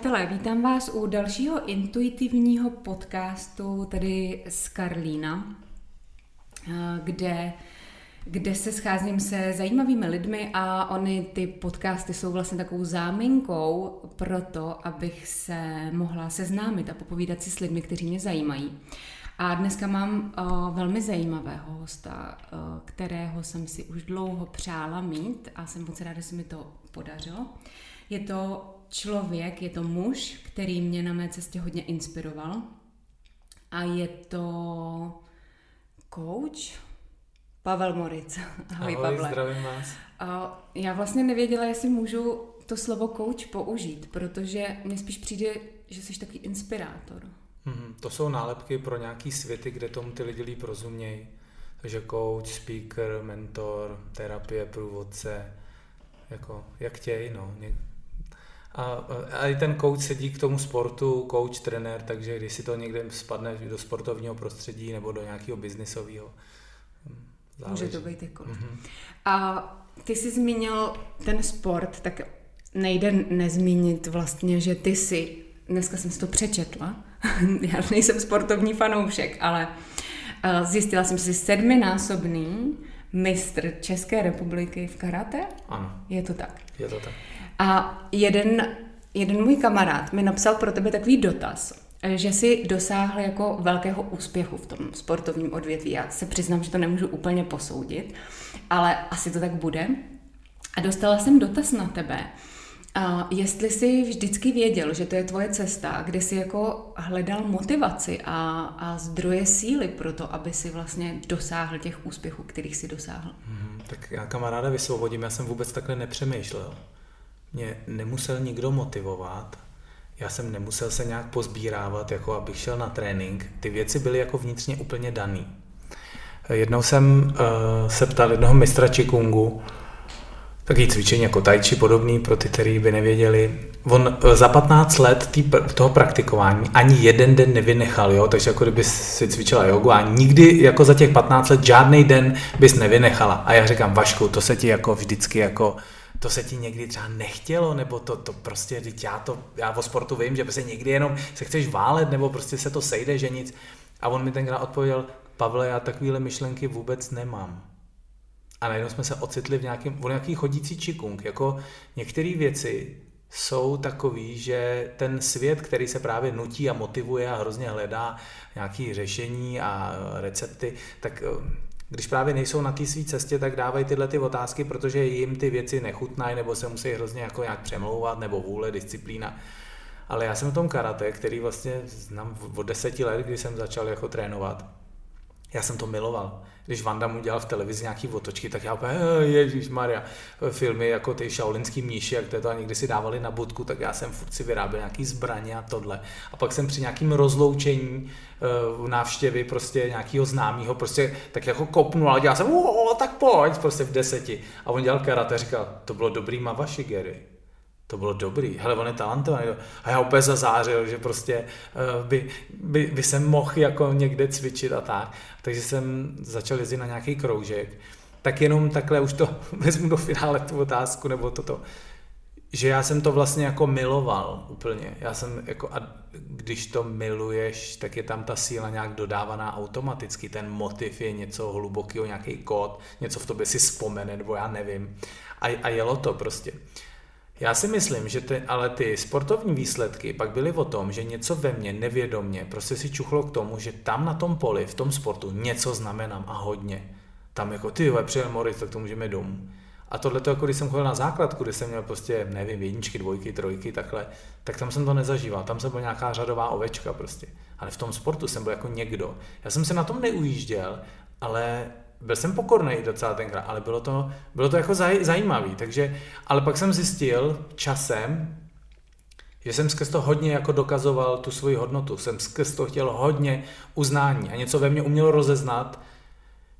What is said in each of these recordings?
přátelé, vítám vás u dalšího intuitivního podcastu, tedy z Karlína, eh, kde, kde se scházím se zajímavými lidmi a oni ty podcasty jsou vlastně takovou záminkou pro to, abych se mohla seznámit a popovídat si s lidmi, kteří mě zajímají. A dneska mám uh, velmi zajímavého hosta, uh, kterého jsem si už dlouho přála mít a jsem moc ráda, že se mi to podařilo. Je to člověk, je to muž, který mě na mé cestě hodně inspiroval. A je to coach Pavel Moric. Ahoj, Ahoj Pavle. zdravím vás. A já vlastně nevěděla, jestli můžu to slovo coach použít, protože mně spíš přijde, že jsi takový inspirátor. Mm, to jsou nálepky pro nějaký světy, kde tomu ty lidi líp rozumějí. Takže coach, speaker, mentor, terapie, průvodce, jako jak chtějí, no. A, a i ten coach sedí k tomu sportu, coach, trenér, takže když si to někde spadne do sportovního prostředí nebo do nějakého biznisového, Může to být jako. Mm-hmm. A ty jsi zmínil ten sport, tak nejde nezmínit vlastně, že ty si, dneska jsem si to přečetla, já nejsem sportovní fanoušek, ale uh, zjistila jsem si sedminásobný mistr České republiky v karate. Ano. Je to tak? Je to tak. A jeden, jeden můj kamarád mi napsal pro tebe takový dotaz, že si dosáhl jako velkého úspěchu v tom sportovním odvětví. Já se přiznám, že to nemůžu úplně posoudit, ale asi to tak bude. A dostala jsem dotaz na tebe, a jestli jsi vždycky věděl, že to je tvoje cesta, kde jsi jako hledal motivaci a, a zdroje síly pro to, aby si vlastně dosáhl těch úspěchů, kterých si dosáhl. Hmm, tak já kamaráda vysvobodím, já jsem vůbec takhle nepřemýšlel mě nemusel nikdo motivovat, já jsem nemusel se nějak pozbírávat, jako abych šel na trénink. Ty věci byly jako vnitřně úplně daný. Jednou jsem uh, se ptal jednoho mistra Qigongu, taky cvičení jako tai chi podobný pro ty, kteří by nevěděli. On uh, za 15 let tý, toho praktikování ani jeden den nevynechal, jo? takže jako kdyby si cvičila jogu a nikdy jako za těch 15 let žádný den bys nevynechala. A já říkám, Vašku, to se ti jako vždycky jako to se ti někdy třeba nechtělo, nebo to, to prostě, já to, já o sportu vím, že prostě někdy jenom se chceš válet, nebo prostě se to sejde, že nic. A on mi tenkrát odpověděl, Pavle, já takovéhle myšlenky vůbec nemám. A najednou jsme se ocitli v nějakém, v nějaký chodící čikung, jako některé věci jsou takový, že ten svět, který se právě nutí a motivuje a hrozně hledá nějaké řešení a recepty, tak když právě nejsou na té své cestě, tak dávají tyhle ty otázky, protože jim ty věci nechutnají, nebo se musí hrozně jako nějak přemlouvat, nebo vůle, disciplína. Ale já jsem v tom karate, který vlastně znám od deseti let, kdy jsem začal jako trénovat. Já jsem to miloval když Vanda mu dělal v televizi nějaký otočky, tak já úplně, Ježíš Maria, filmy jako ty šaolinský mníši, jak to, a někdy si dávali na budku, tak já jsem furt si vyráběl nějaký zbraně a tohle. A pak jsem při nějakým rozloučení v eh, návštěvy prostě nějakého známého, prostě tak jako kopnul a dělal jsem, o, tak pojď, prostě v deseti. A on dělal karate říkal, to bylo dobrý Mavashi Gary to bylo dobrý, hele, on je talentovaný. A já úplně zazářil, že prostě uh, by, by, by jsem mohl jako někde cvičit a tak. Takže jsem začal jezdit na nějaký kroužek. Tak jenom takhle už to vezmu do finále tu otázku, nebo toto. Že já jsem to vlastně jako miloval úplně. Já jsem jako, a když to miluješ, tak je tam ta síla nějak dodávaná automaticky. Ten motiv je něco hlubokého, nějaký kód, něco v tobě si vzpomene, nebo já nevím. A, a jelo to prostě. Já si myslím, že ty, ale ty sportovní výsledky pak byly o tom, že něco ve mně nevědomně prostě si čuchlo k tomu, že tam na tom poli, v tom sportu něco znamenám a hodně. Tam jako ty přijel Moritz, tak to můžeme domů. A tohle to, jako když jsem chodil na základku, kde jsem měl prostě, nevím, jedničky, dvojky, trojky, takhle, tak tam jsem to nezažíval. Tam jsem byl nějaká řadová ovečka prostě. Ale v tom sportu jsem byl jako někdo. Já jsem se na tom neujížděl, ale byl jsem pokorný docela tenkrát, ale bylo to, bylo to jako zaj, zajímavý, takže, ale pak jsem zjistil časem, že jsem skrz to hodně jako dokazoval tu svoji hodnotu, jsem skrz to chtěl hodně uznání a něco ve mně umělo rozeznat,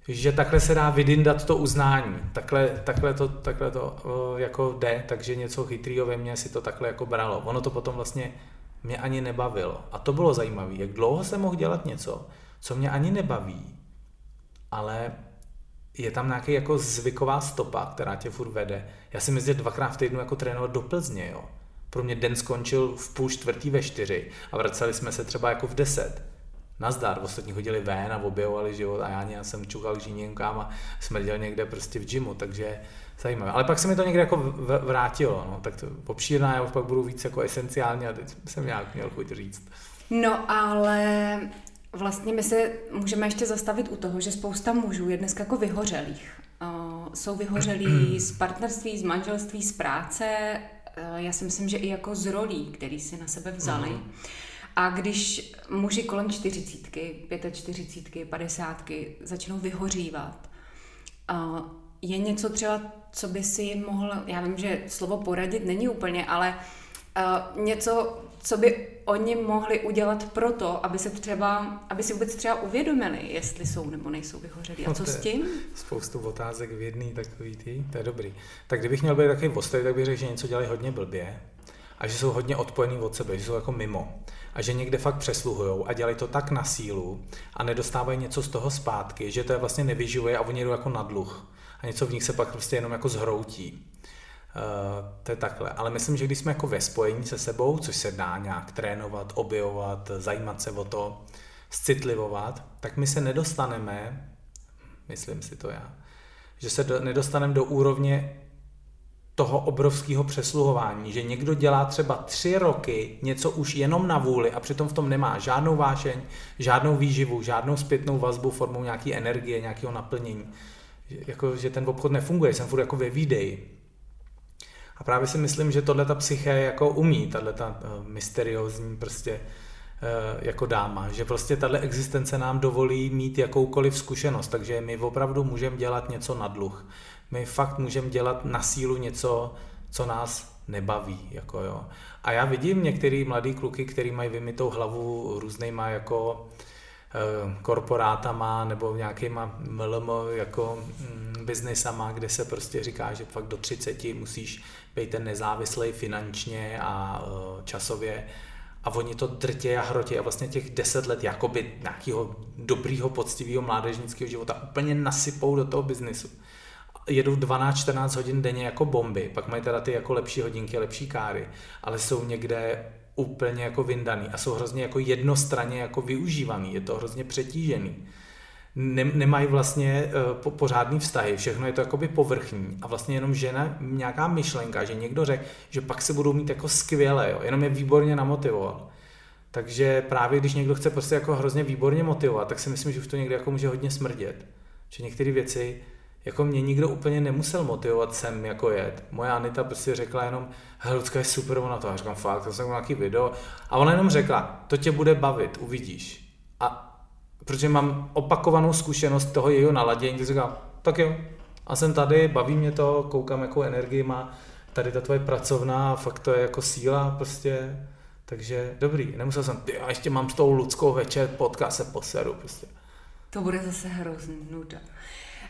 že takhle se dá vydindat to uznání, takhle, takhle to, takhle to jako jde, takže něco chytrýho ve mně si to takhle jako bralo. Ono to potom vlastně mě ani nebavilo. A to bylo zajímavé, jak dlouho jsem mohl dělat něco, co mě ani nebaví, ale je tam nějaký jako zvyková stopa, která tě furt vede. Já si myslím, dvakrát v týdnu jako trénovat do Plzně, jo. Pro mě den skončil v půl čtvrtý ve čtyři a vraceli jsme se třeba jako v deset. Nazdar, ostatní chodili ven a objevovali život a já, já jsem čukal k žíněnkám a smrděl někde prostě v gymu, takže zajímavé. Ale pak se mi to někde jako vrátilo, no, tak to obšírná, já už pak budu víc jako esenciální a teď jsem nějak měl chuť říct. No ale vlastně my se můžeme ještě zastavit u toho, že spousta mužů je dneska jako vyhořelých. Uh, jsou vyhořelí z partnerství, z manželství, z práce, uh, já si myslím, že i jako z rolí, který si na sebe vzali. Uh-huh. A když muži kolem čtyřicítky, pěté čtyřicítky, padesátky začnou vyhořívat, uh, je něco třeba, co by si jim mohl, já vím, že slovo poradit není úplně, ale uh, něco, co by oni mohli udělat pro to, aby se třeba, aby si vůbec třeba uvědomili, jestli jsou nebo nejsou vyhořelí. A co s tím? Spoustu otázek v jedný takový ty, to je dobrý. Tak kdybych měl být takový ostrý, tak bych řekl, že něco dělají hodně blbě a že jsou hodně odpojení od sebe, že jsou jako mimo a že někde fakt přesluhují a dělají to tak na sílu a nedostávají něco z toho zpátky, že to je vlastně nevyživuje a oni jdou jako na dluh a něco v nich se pak prostě jenom jako zhroutí. Uh, to je takhle. Ale myslím, že když jsme jako ve spojení se sebou, což se dá nějak trénovat, objevovat, zajímat se o to, citlivovat, tak my se nedostaneme, myslím si to já, že se do, nedostaneme do úrovně toho obrovského přesluhování, že někdo dělá třeba tři roky něco už jenom na vůli a přitom v tom nemá žádnou vášeň, žádnou výživu, žádnou zpětnou vazbu formou nějaké energie, nějakého naplnění. Jako, že ten obchod nefunguje, jsem furt jako ve výdeji. A právě si myslím, že tohle ta psyché jako umí, tahle ta uh, mysteriózní prostě uh, jako dáma, že prostě tahle existence nám dovolí mít jakoukoliv zkušenost, takže my opravdu můžeme dělat něco na dluh. My fakt můžeme dělat na sílu něco, co nás nebaví. Jako jo. A já vidím některý mladý kluky, který mají vymitou hlavu různýma jako Eh, korporátama nebo nějakýma MLM jako mm, biznesama, kde se prostě říká, že fakt do 30 musíš být ten nezávislý finančně a eh, časově. A oni to drtě a hrotě. A vlastně těch 10 let jakoby nějakého dobrýho, poctivého mládežnického života úplně nasypou do toho biznesu. Jedou 12-14 hodin denně jako bomby, pak mají teda ty jako lepší hodinky, lepší káry, ale jsou někde úplně jako vyndaný. A jsou hrozně jako jednostranně jako využívaný, je to hrozně přetížený. Nemají vlastně po, pořádný vztahy, všechno je to jakoby povrchní a vlastně jenom žena, nějaká myšlenka, že někdo řekl, že pak se budou mít jako skvěle, jo, jenom je výborně namotivoval. Takže právě když někdo chce prostě jako hrozně výborně motivovat, tak si myslím, že už to někdy jako může hodně smrdět. Že některé věci jako mě nikdo úplně nemusel motivovat sem jako jet. Moje Anita prostě řekla jenom, Lucka je super, ona to. A říkám, fakt, to jsem nějaký video. A ona jenom řekla, to tě bude bavit, uvidíš. A protože mám opakovanou zkušenost toho jejího naladění, tak říkám, tak jo. A jsem tady, baví mě to, koukám, jakou energii má tady ta tvoje pracovná, fakt to je jako síla prostě. Takže dobrý, nemusel jsem, ty, a ještě mám s tou Luckou večer podcast se poseru prostě. To bude zase hrozný nuda.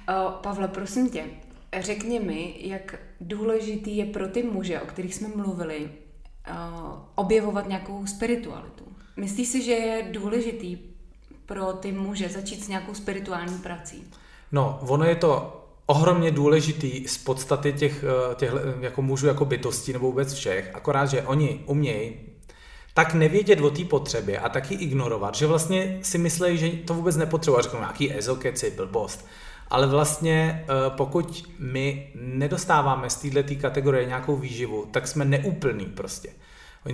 Uh, Pavle, prosím tě, řekni mi, jak důležitý je pro ty muže, o kterých jsme mluvili, uh, objevovat nějakou spiritualitu. Myslíš si, že je důležitý pro ty muže začít s nějakou spirituální prací? No, ono je to ohromně důležitý z podstaty těch, eh, těch jako mužů jako bytostí nebo vůbec všech, akorát, že oni umějí tak nevědět o té potřebě a taky ignorovat, že vlastně si myslí, že to vůbec nepotřebují, řeknou nějaký ezokeci, blbost ale vlastně eh, pokud my nedostáváme z této kategorie nějakou výživu, tak jsme neúplný prostě.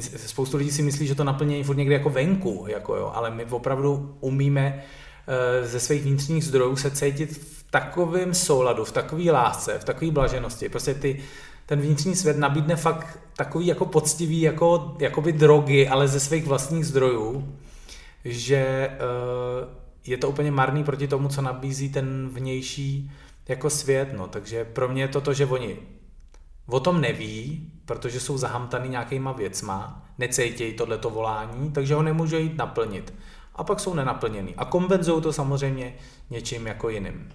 Spoustu lidí si myslí, že to naplnění furt někde jako venku, jako jo, ale my opravdu umíme eh, ze svých vnitřních zdrojů se cítit v takovém souladu, v takové lásce, v takové blaženosti. Prostě ty, ten vnitřní svět nabídne fakt takový jako poctivý, jako, jakoby drogy, ale ze svých vlastních zdrojů, že uh, je to úplně marný proti tomu, co nabízí ten vnější jako svět, no, takže pro mě je to to, že oni o tom neví, protože jsou zahamtaný nějakýma věcma, necejtějí tohleto volání, takže ho nemůže jít naplnit. A pak jsou nenaplněný. A kompenzují to samozřejmě něčím jako jiným.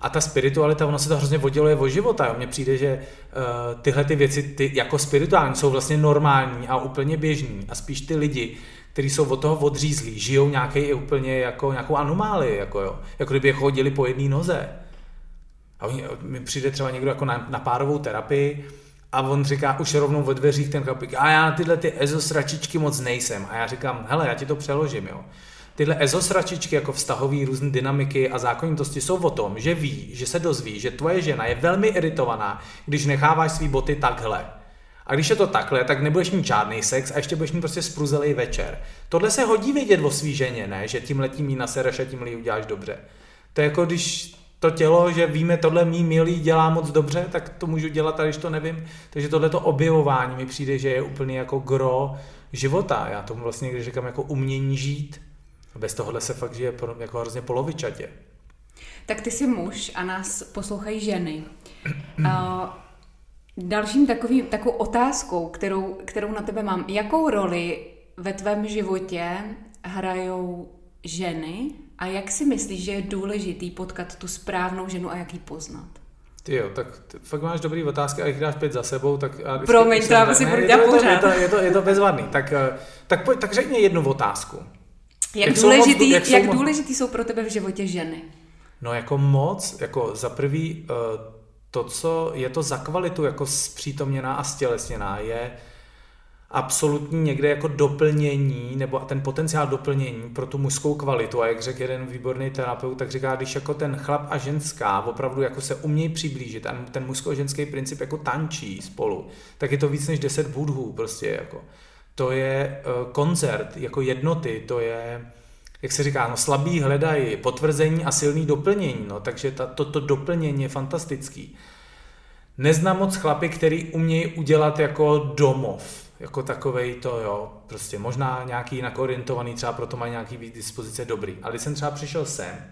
A ta spiritualita, ono se to hrozně odděluje od života. Mně přijde, že uh, tyhle ty věci ty jako spirituální jsou vlastně normální a úplně běžní. A spíš ty lidi, kteří jsou od toho odřízlí, žijou nějaký úplně jako nějakou anomálii, jako, jo. jako kdyby chodili po jedné noze. A mi přijde třeba někdo jako na, na párovou terapii a on říká už rovnou ve dveřích ten chlapík, a já tyhle ty ezosračičky moc nejsem. A já říkám, hele, já ti to přeložím, jo. Tyhle ezosračičky jako vztahové různé dynamiky a zákonitosti jsou o tom, že ví, že se dozví, že tvoje žena je velmi iritovaná, když necháváš svý boty takhle. A když je to takhle, tak nebudeš mít žádný sex a ještě budeš mít prostě spruzelý večer. Tohle se hodí vědět o svý ženě, ne? Že tím letím jí nasereš a tím ji uděláš dobře. To je jako když to tělo, že víme, tohle mý milý dělá moc dobře, tak to můžu dělat, a když to nevím. Takže tohle to objevování mi přijde, že je úplně jako gro života. Já tomu vlastně, když říkám jako umění žít, bez tohohle se fakt žije jako hrozně polovičatě. Tak ty jsi muž a nás poslouchají ženy. Uh, dalším takový, takovou otázkou, kterou, kterou na tebe mám, jakou roli ve tvém životě hrajou ženy a jak si myslíš, že je důležitý potkat tu správnou ženu a jak ji poznat? Ty jo, tak ty, fakt máš dobrý otázky a jich dáš pět za sebou, tak... A Promiň, to já si budu dělat pořád. Je to, je, to, je to bezvadný, tak, eh, tak, pojď, tak řekni jednu otázku. Jak, jak, důležitý, moc, jak, jak jsou důležitý jsou pro tebe v životě ženy? No jako moc, jako za prvý eh, to, co je to za kvalitu jako zpřítomněná a stělesněná, je absolutní někde jako doplnění, nebo ten potenciál doplnění pro tu mužskou kvalitu. A jak řekl jeden výborný terapeut, tak říká, když jako ten chlap a ženská opravdu jako se umějí přiblížit, a ten mužsko-ženský princip jako tančí spolu, tak je to víc než 10 budhů prostě jako. To je uh, koncert jako jednoty, to je jak se říká, no slabý hledají potvrzení a silný doplnění, no, takže ta, to, to doplnění je fantastický. Neznám moc chlapy, který umějí udělat jako domov, jako takovej to, jo, prostě možná nějaký jinak orientovaný, třeba proto mají nějaký dispozice dobrý. Ale když jsem třeba přišel sem,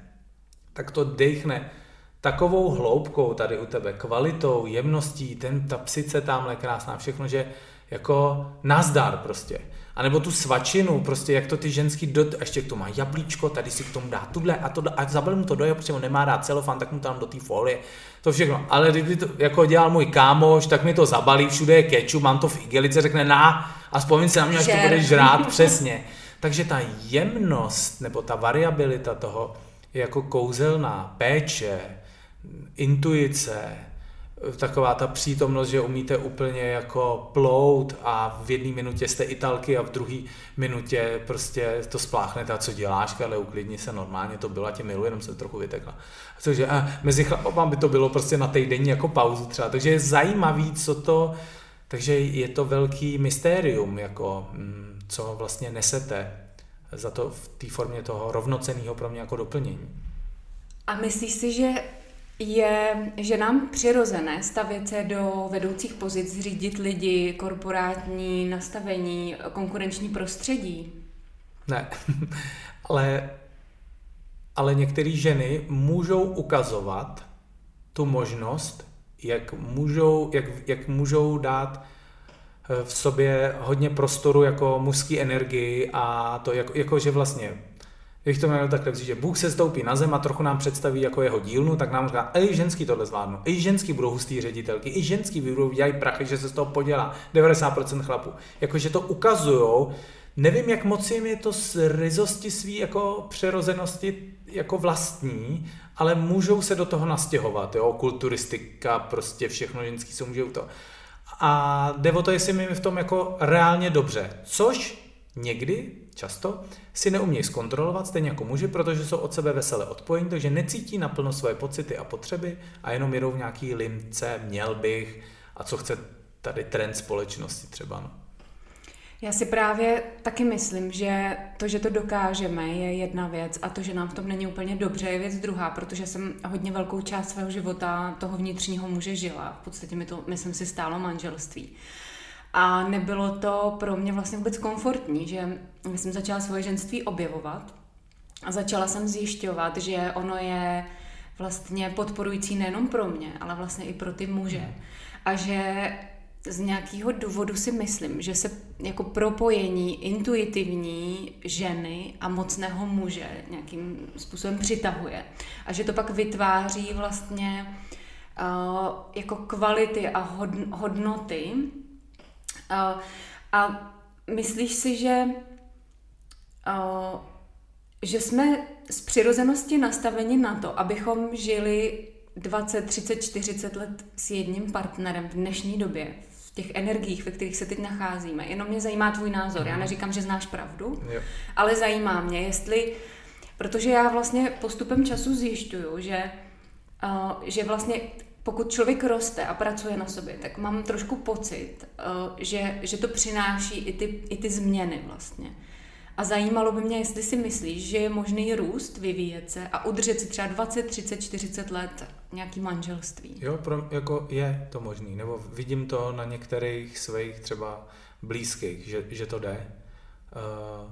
tak to dechne takovou hloubkou tady u tebe, kvalitou, jemností, ten, ta psice tamhle krásná, všechno, že jako nazdar prostě. A nebo tu svačinu, prostě jak to ty ženský, do, ještě k tomu má jablíčko, tady si k tomu dá tuhle a to a zabal mu to do, protože on nemá rád celofan, tak mu tam do té folie, to všechno. Ale kdyby to jako dělal můj kámoš, tak mi to zabalí, všude je kečup, mám to v igelice, řekne na a vzpomín si na mě, až to budeš žrát, přesně. Takže ta jemnost nebo ta variabilita toho je jako kouzelná, péče, intuice, taková ta přítomnost, že umíte úplně jako plout a v jedné minutě jste italky a v druhé minutě prostě to spláchnete a co děláš, ale uklidni se normálně, to bylo, tě miluji, jenom se trochu vytekla. Takže a mezi chlapama by to bylo prostě na týdenní jako pauzu třeba, takže je zajímavý, co to, takže je to velký mystérium, jako mm, co vlastně nesete za to v té formě toho rovnoceného pro mě jako doplnění. A myslíš si, že je, že nám přirozené stavět se do vedoucích pozic, řídit lidi, korporátní nastavení, konkurenční prostředí? Ne, ale, ale některé ženy můžou ukazovat tu možnost, jak můžou, jak, jak můžou dát eh, v sobě hodně prostoru jako mužský energii a to jako, jako že vlastně když to měl takhle že Bůh se stoupí na zem a trochu nám představí jako jeho dílnu, tak nám říká, i ženský tohle zvládnu, i ženský budou hustý ředitelky, i ženský budou dělají prachy, že se z toho podělá 90% chlapů. Jakože to ukazujou, nevím, jak moc jim je to z ryzosti svý jako přirozenosti jako vlastní, ale můžou se do toho nastěhovat, jo, kulturistika, prostě všechno ženský se můžou to. A jde o to, jestli mi v tom jako reálně dobře, což někdy, často, si neumějí zkontrolovat, stejně jako muži, protože jsou od sebe veselé odpojení, takže necítí naplno svoje pocity a potřeby a jenom jedou v nějaký limce, měl bych a co chce tady trend společnosti třeba. No. Já si právě taky myslím, že to, že to dokážeme, je jedna věc a to, že nám v tom není úplně dobře, je věc druhá, protože jsem hodně velkou část svého života toho vnitřního muže žila. V podstatě mi to, myslím si, stálo manželství. A nebylo to pro mě vlastně vůbec komfortní, že jsem začala svoje ženství objevovat a začala jsem zjišťovat, že ono je vlastně podporující nejenom pro mě, ale vlastně i pro ty muže. A že z nějakého důvodu si myslím, že se jako propojení intuitivní ženy a mocného muže nějakým způsobem přitahuje. A že to pak vytváří vlastně uh, jako kvality a hodnoty, a myslíš si, že, že jsme z přirozenosti nastaveni na to, abychom žili 20, 30, 40 let s jedním partnerem v dnešní době, v těch energiích, ve kterých se teď nacházíme. Jenom mě zajímá tvůj názor. Já mhm. neříkám, že znáš pravdu, jo. ale zajímá mě, jestli, protože já vlastně postupem času zjišťuju, že, uh, že vlastně pokud člověk roste a pracuje na sobě, tak mám trošku pocit, uh, že, že to přináší i ty, i ty změny vlastně. A zajímalo by mě, jestli si myslíš, že je možný růst, vyvíjet se a udržet si třeba 20, 30, 40 let nějaký manželství. Jo, pro, jako je to možný. Nebo vidím to na některých svých třeba blízkých, že, že to jde. Uh,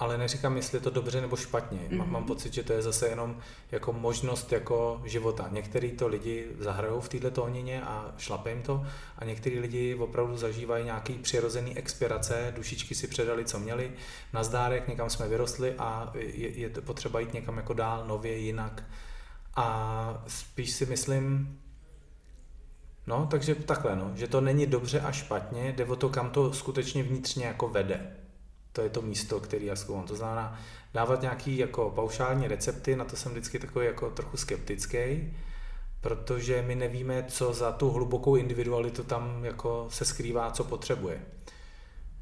ale neříkám, jestli je to dobře nebo špatně. Mm-hmm. Mám pocit, že to je zase jenom jako možnost jako života. Některý to lidi zahrajou v této tónině a šlape jim to a některý lidi opravdu zažívají nějaký přirozený expirace, dušičky si předali, co měli, na zdárek, někam jsme vyrostli a je, je to potřeba jít někam jako dál, nově, jinak. A spíš si myslím, no, takže takhle, no, že to není dobře a špatně, jde o to, kam to skutečně vnitřně jako vede to je to místo, který já zkoumám. To znamená dávat nějaký jako paušální recepty, na to jsem vždycky takový jako trochu skeptický, protože my nevíme, co za tu hlubokou individualitu tam jako se skrývá, co potřebuje.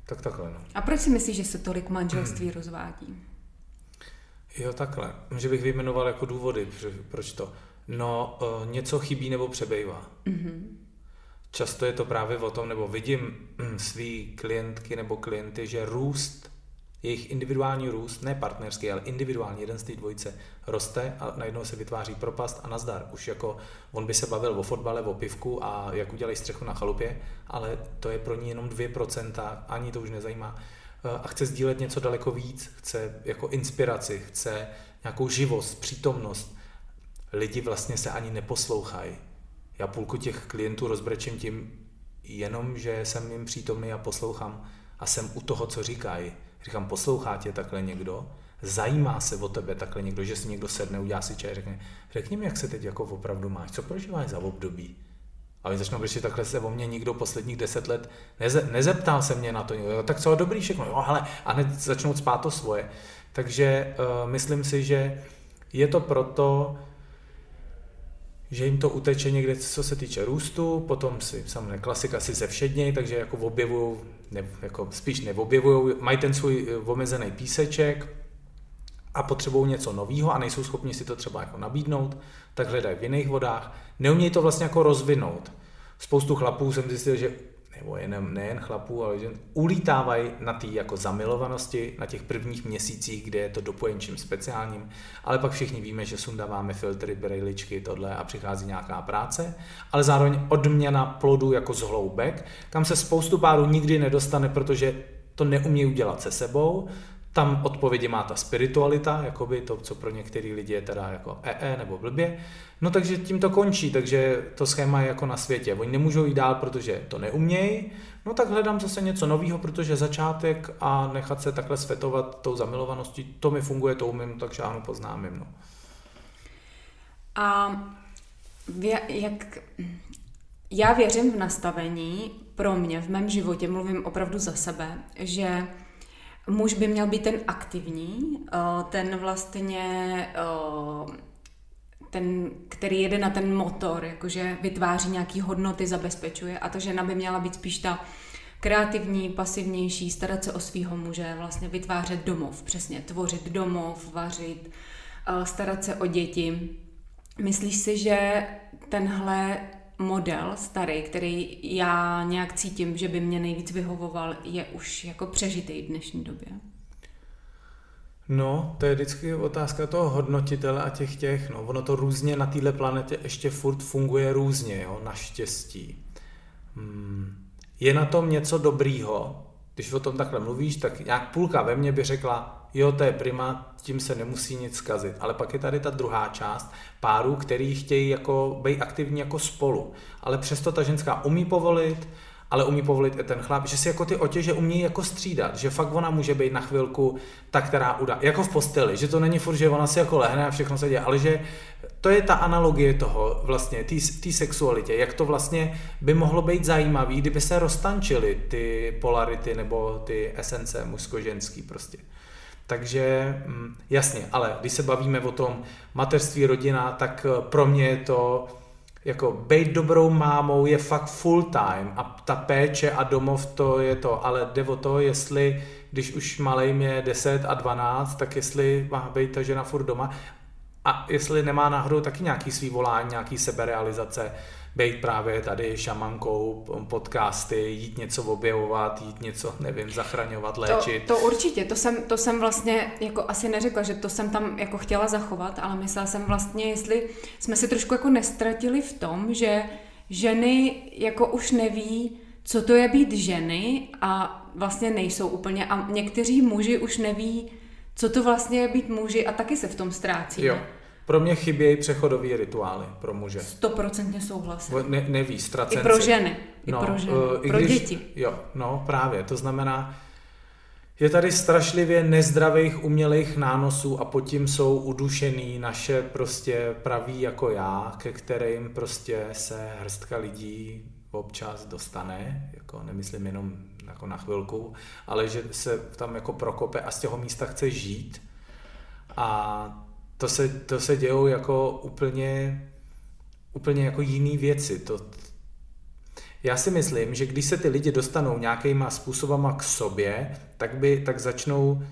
Tak takhle, no. A proč si myslíš, že se tolik manželství hmm. rozvádí? Jo, takhle. Že bych vyjmenoval jako důvody, proč to. No, uh, něco chybí nebo přebejvá. Mm-hmm. Často je to právě o tom, nebo vidím hm, svý klientky nebo klienty, že růst, jejich individuální růst, ne partnerský, ale individuální, jeden z té dvojice, roste a najednou se vytváří propast a nazdar. Už jako on by se bavil o fotbale, o pivku a jak udělají střechu na chalupě, ale to je pro ní jenom 2%, ani to už nezajímá. Eh, a chce sdílet něco daleko víc, chce jako inspiraci, chce nějakou živost, přítomnost. Lidi vlastně se ani neposlouchají já půlku těch klientů rozbrečím tím, jenom, že jsem jim přítomný a poslouchám a jsem u toho, co říkají. Říkám, poslouchá tě takhle někdo, zajímá se o tebe takhle někdo, že si někdo sedne, udělá si čaj, řekne, řekni mi, jak se teď jako opravdu máš, co prožíváš za období. A oni začnou brečet, takhle se o mě nikdo posledních deset let neze, nezeptal se mě na to, jo, tak co dobrý všechno, jo, hele, a hned začnou spát to svoje. Takže uh, myslím si, že je to proto, že jim to uteče někde, co se týče růstu, potom si samozřejmě klasika si ze všedněj, takže jako objevují, ne, jako spíš neobjevují, mají ten svůj eh, omezený píseček a potřebují něco nového a nejsou schopni si to třeba jako nabídnout, tak hledají v jiných vodách. Neumějí to vlastně jako rozvinout. Spoustu chlapů jsem zjistil, že nebo jen, nejen chlapů, ale že ulítávají na té jako zamilovanosti, na těch prvních měsících, kde je to dopojení čím speciálním, ale pak všichni víme, že sundáváme filtry, brejličky, tohle a přichází nějaká práce, ale zároveň odměna plodu jako zhloubek, kam se spoustu párů nikdy nedostane, protože to neumí udělat se sebou, tam odpovědi má ta spiritualita, jakoby to, co pro některý lidi je teda jako EE nebo blbě. No takže tím to končí, takže to schéma je jako na světě. Oni nemůžou jít dál, protože to neumějí, no tak hledám zase něco nového, protože začátek a nechat se takhle světovat tou zamilovaností, to mi funguje, to umím, takže ano, poznámím. No. A jak, já věřím v nastavení, pro mě, v mém životě, mluvím opravdu za sebe, že muž by měl být ten aktivní, eh, ten vlastně eh, ten, který jede na ten motor, jakože vytváří nějaký hodnoty, zabezpečuje a ta žena by měla být spíš ta kreativní, pasivnější, starat se o svého muže, vlastně vytvářet domov, přesně, tvořit domov, vařit, eh, starat se o děti. Myslíš si, že tenhle model starý, který já nějak cítím, že by mě nejvíc vyhovoval, je už jako přežitý v dnešní době? No, to je vždycky otázka toho hodnotitele a těch těch, no, ono to různě na této planetě ještě furt funguje různě, jo, naštěstí. Hmm. Je na tom něco dobrýho, když o tom takhle mluvíš, tak nějak půlka ve mně by řekla, jo, to je prima, tím se nemusí nic zkazit. Ale pak je tady ta druhá část párů, který chtějí jako být aktivní jako spolu. Ale přesto ta ženská umí povolit, ale umí povolit i ten chlap, že si jako ty otěže umí jako střídat, že fakt ona může být na chvilku ta, která udá, jako v posteli, že to není furt, že ona si jako lehne a všechno se děje, ale že to je ta analogie toho vlastně, té sexualitě, jak to vlastně by mohlo být zajímavý, kdyby se roztančily ty polarity nebo ty esence mužsko-ženský prostě. Takže mm, jasně, ale když se bavíme o tom mateřství, rodina, tak pro mě je to jako být dobrou mámou je fakt full time a ta péče a domov to je to, ale jde o to, jestli když už malej je 10 a 12, tak jestli má být ta žena furt doma a jestli nemá náhodou taky nějaký svý volání, nějaký seberealizace, být právě tady šamankou, podcasty, jít něco objevovat, jít něco, nevím, zachraňovat, léčit. To, to určitě, to jsem, to jsem vlastně jako asi neřekla, že to jsem tam jako chtěla zachovat, ale myslela jsem vlastně, jestli jsme se trošku jako nestratili v tom, že ženy jako už neví, co to je být ženy a vlastně nejsou úplně a někteří muži už neví, co to vlastně je být muži a taky se v tom ztrácí. Jo. Pro mě chybějí přechodové rituály pro muže. Stoprocentně souhlasím. Ne, neví, ztracenci. I pro ženy. I no, pro ženy. Uh, pro když, děti. Jo, no právě. To znamená, je tady strašlivě nezdravých umělých nánosů a pod tím jsou udušený naše prostě praví jako já, ke kterým prostě se hrstka lidí občas dostane, jako nemyslím jenom jako na chvilku, ale že se tam jako prokope a z těho místa chce žít. A to se, to se dějou jako úplně, úplně jako jiný věci. To, já si myslím, že když se ty lidi dostanou nějakýma způsobama k sobě, tak, by, tak začnou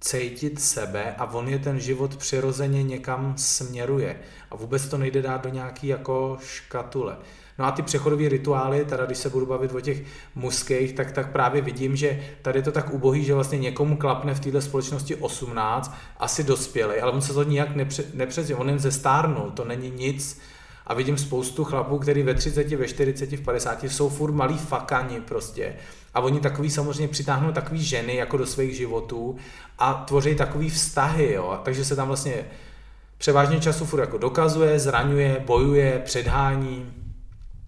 cítit sebe a on je ten život přirozeně někam směruje. A vůbec to nejde dát do nějaký jako škatule. No a ty přechodové rituály, teda když se budu bavit o těch mužských, tak, tak právě vidím, že tady je to tak ubohý, že vlastně někomu klapne v této společnosti 18, asi dospělý, ale on se to nijak nepře, nepřezě, on jen zestárnul, to není nic. A vidím spoustu chlapů, který ve 30, ve 40, v 50 jsou furt malí fakani prostě. A oni takový samozřejmě přitáhnou takový ženy jako do svých životů a tvoří takový vztahy, jo. Takže se tam vlastně převážně času furt jako dokazuje, zraňuje, bojuje, předhání,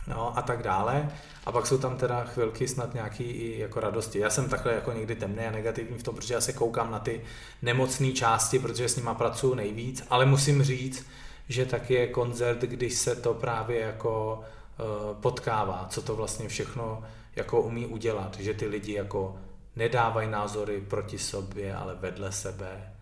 no, a tak dále. A pak jsou tam teda chvilky snad nějaký i jako radosti. Já jsem takhle jako někdy temný a negativní v tom, protože já se koukám na ty nemocné části, protože s nima pracuju nejvíc, ale musím říct, že taky je koncert, když se to právě jako uh, potkává, co to vlastně všechno jako umí udělat, že ty lidi jako nedávají názory proti sobě, ale vedle sebe,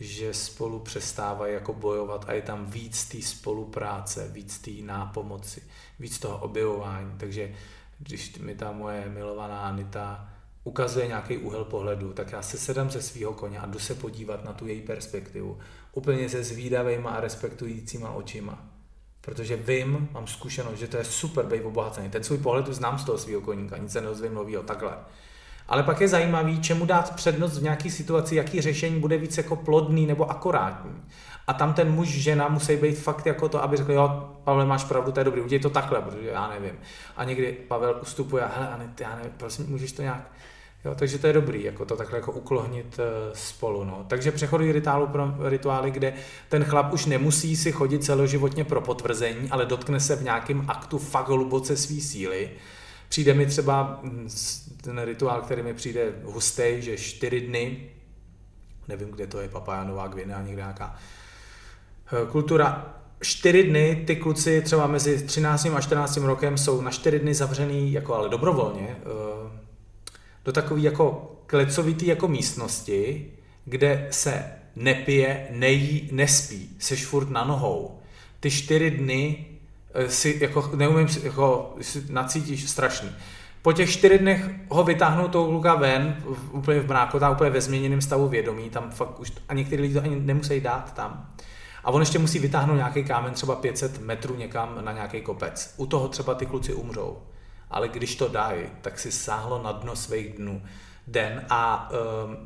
že spolu přestávají jako bojovat a je tam víc té spolupráce, víc té nápomoci, víc toho objevování. Takže když mi ta moje milovaná Anita ukazuje nějaký úhel pohledu, tak já se sedám ze svého koně a jdu se podívat na tu její perspektivu. Úplně se zvídavýma a respektujícíma očima. Protože vím, mám zkušenost, že to je super být obohacený. Ten svůj pohled už znám z toho svého koníka, nic se neozvím novýho, takhle. Ale pak je zajímavý, čemu dát přednost v nějaké situaci, jaký řešení bude víc jako plodný nebo akorátní. A tam ten muž, žena musí být fakt jako to, aby řekl, jo, Pavel, máš pravdu, to je dobrý, udělej to takhle, protože já nevím. A někdy Pavel ustupuje, hele, Anet, já nevím, prosím, můžeš to nějak, Jo, takže to je dobrý, jako to takhle jako uklohnit uh, spolu. No. Takže přechodí rituálu pro rituály, kde ten chlap už nemusí si chodit celoživotně pro potvrzení, ale dotkne se v nějakém aktu fakt hluboce svý síly. Přijde mi třeba hm, ten rituál, který mi přijde hustý, že čtyři dny, nevím, kde to je, Papaja Nová Gvina, někde nějaká eh, kultura, čtyři dny ty kluci třeba mezi 13 a 14 rokem jsou na čtyři dny zavřený, jako ale dobrovolně, eh, do takové jako klecovitý jako místnosti, kde se nepije, nejí, nespí, seš furt na nohou. Ty čtyři dny eh, si jako neumím, jako si nacítíš strašný. Po těch čtyři dnech ho vytáhnou toho kluka ven, úplně v mráku, tam úplně ve změněném stavu vědomí, tam fakt už, a někteří lidi to ani nemusí dát tam. A on ještě musí vytáhnout nějaký kámen třeba 500 metrů někam na nějaký kopec. U toho třeba ty kluci umřou. Ale když to dají, tak si sáhlo na dno svých dnů den a um,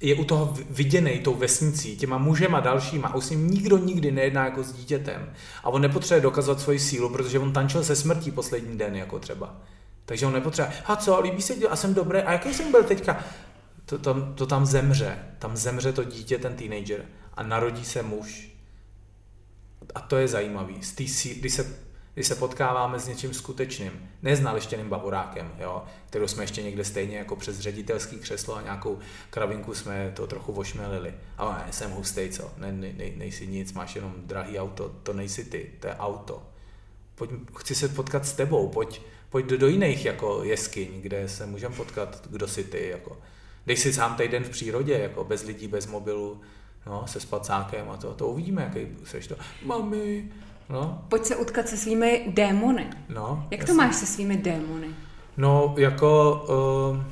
je u toho viděný tou vesnicí, těma mužema dalšíma a už s ním nikdo nikdy nejedná jako s dítětem. A on nepotřebuje dokazovat svoji sílu, protože on tančil se smrtí poslední den, jako třeba. Takže on nepotřebuje, a co, líbí se, a jsem dobrý, a jaký jsem byl teďka? To, to, to tam zemře, tam zemře to dítě, ten teenager a narodí se muž. A to je zajímavý. Z tý, když, se, když se potkáváme s něčím skutečným, neznalištěným bavorákem, jo, kterou jsme ještě někde stejně jako přes ředitelský křeslo a nějakou kravinku jsme to trochu vošmelili. Ale ne, jsem hustej, co? Ne, ne, ne, nejsi nic, máš jenom drahý auto, to nejsi ty, to je auto. Pojď, chci se potkat s tebou, pojď, pojď do, do jiných jako jeskyň, kde se můžeme potkat, kdo si ty, jako. Dej si sám týden v přírodě, jako bez lidí, bez mobilu, no, se spacákem a to, to uvidíme, jaký seš to. Mami, No. Pojď se utkat se svými démony. No, Jak jasně. to máš se svými démony? No, jako uh,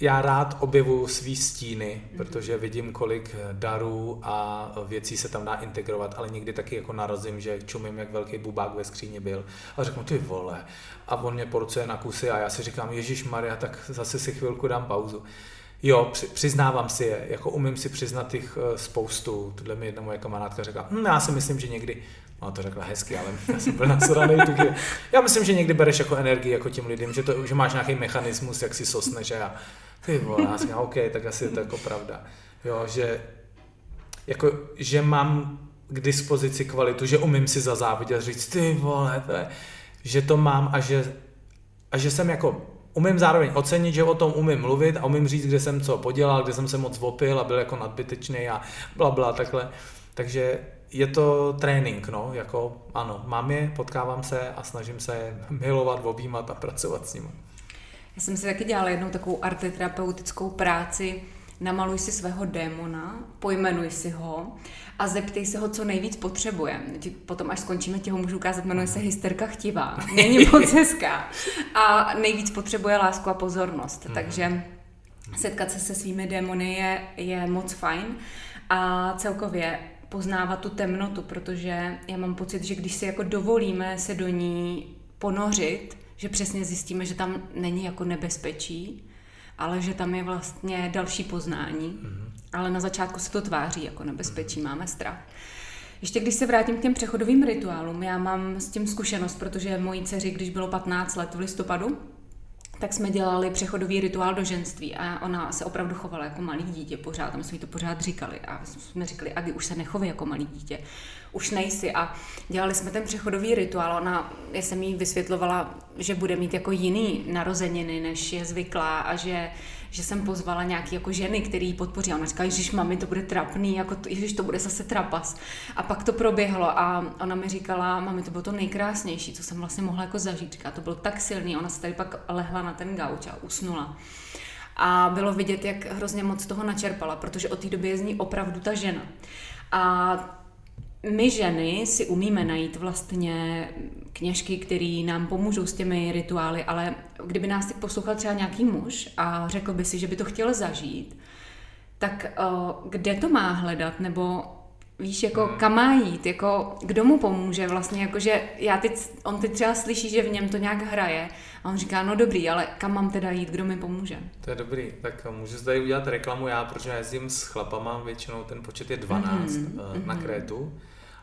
já rád objevuju svý stíny, protože vidím, kolik darů a věcí se tam dá integrovat, ale někdy taky jako narazím, že čumím, jak velký bubák ve skříni byl a řeknu, ty vole, a on mě porcuje na kusy a já si říkám, Ježíš Maria, tak zase si chvilku dám pauzu. Jo, při, přiznávám si je, jako umím si přiznat jich uh, spoustu. Tohle mi jedna moje kamarádka řekla, hm, já si myslím, že někdy, no to řekla hezky, ale já jsem byl nasranej, takže já myslím, že někdy bereš jako energii jako tím lidem, že, to, že máš nějaký mechanismus, jak si sosneš a já, ty vole, já říkám, OK, tak asi je to jako pravda. Jo, že, jako, že mám k dispozici kvalitu, že umím si zazávidět a říct, ty vole, to je, že to mám a že, a že jsem jako umím zároveň ocenit, že o tom umím mluvit a umím říct, kde jsem co podělal, kde jsem se moc vopil a byl jako nadbytečný a bla, bla takhle. Takže je to trénink, no, jako ano, mám je, potkávám se a snažím se milovat, objímat a pracovat s nimi. Já jsem si taky dělala jednou takovou arteterapeutickou práci, namaluj si svého démona, pojmenuj si ho a zeptej se ho, co nejvíc potřebuje. Potom, až skončíme, ti ho můžu ukázat, jmenuje se hysterka chtivá. Není moc hezká. A nejvíc potřebuje lásku a pozornost. Mhm. Takže setkat se se svými démony je, je moc fajn. A celkově poznávat tu temnotu, protože já mám pocit, že když si jako dovolíme se do ní ponořit, že přesně zjistíme, že tam není jako nebezpečí, ale že tam je vlastně další poznání. Mm-hmm. Ale na začátku se to tváří jako nebezpečí, mm-hmm. máme strach. Ještě když se vrátím k těm přechodovým rituálům, já mám s tím zkušenost, protože mojí dceři, když bylo 15 let v listopadu, tak jsme dělali přechodový rituál do ženství a ona se opravdu chovala jako malý dítě pořád, my jsme jí to pořád říkali a jsme říkali, Agi, už se nechovej jako malý dítě, už nejsi a dělali jsme ten přechodový rituál, ona, já jsem jí vysvětlovala, že bude mít jako jiný narozeniny, než je zvyklá a že že jsem pozvala nějaký jako ženy, který ji podpoří. A ona říká, že mami, to bude trapný, jako to, ježiš, to bude zase trapas. A pak to proběhlo a ona mi říkala, mami, to bylo to nejkrásnější, co jsem vlastně mohla jako zažít. Říká, to bylo tak silný, ona se tady pak lehla na ten gauč a usnula. A bylo vidět, jak hrozně moc toho načerpala, protože od té doby je z ní opravdu ta žena. A my ženy si umíme najít vlastně kněžky, které nám pomůžou s těmi rituály, ale kdyby nás teď poslouchal třeba nějaký muž a řekl by si, že by to chtěl zažít, tak uh, kde to má hledat, nebo víš, jako kam má jít, jako kdo mu pomůže vlastně, jakože já teď, on teď třeba slyší, že v něm to nějak hraje a on říká, no dobrý, ale kam mám teda jít, kdo mi pomůže? To je dobrý, tak můžu tady udělat reklamu já, protože já jezdím s chlapama, většinou ten počet je 12 mm-hmm. na Krétu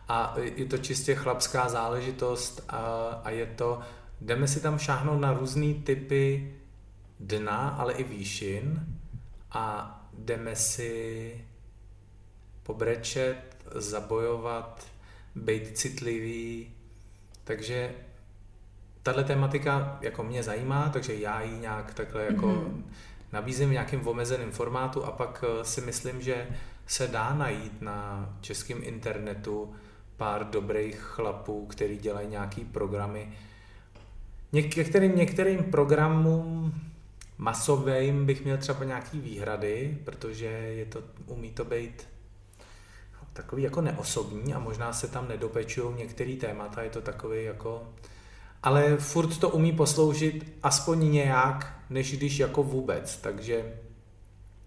a je to čistě chlapská záležitost a, a je to, jdeme si tam šáhnout na různé typy dna, ale i výšin a jdeme si pobrečet, zabojovat, být citlivý, takže tahle tématika jako mě zajímá, takže já ji nějak takhle jako mm-hmm. nabízím v nějakém omezeném formátu a pak eh, si myslím, že se dá najít na českém internetu pár dobrých chlapů, který dělají nějaký programy. Některým, některým programům masovým bych měl třeba nějaký výhrady, protože je to, umí to být takový jako neosobní a možná se tam nedopečují některé témata, je to takový jako... Ale furt to umí posloužit aspoň nějak, než když jako vůbec, takže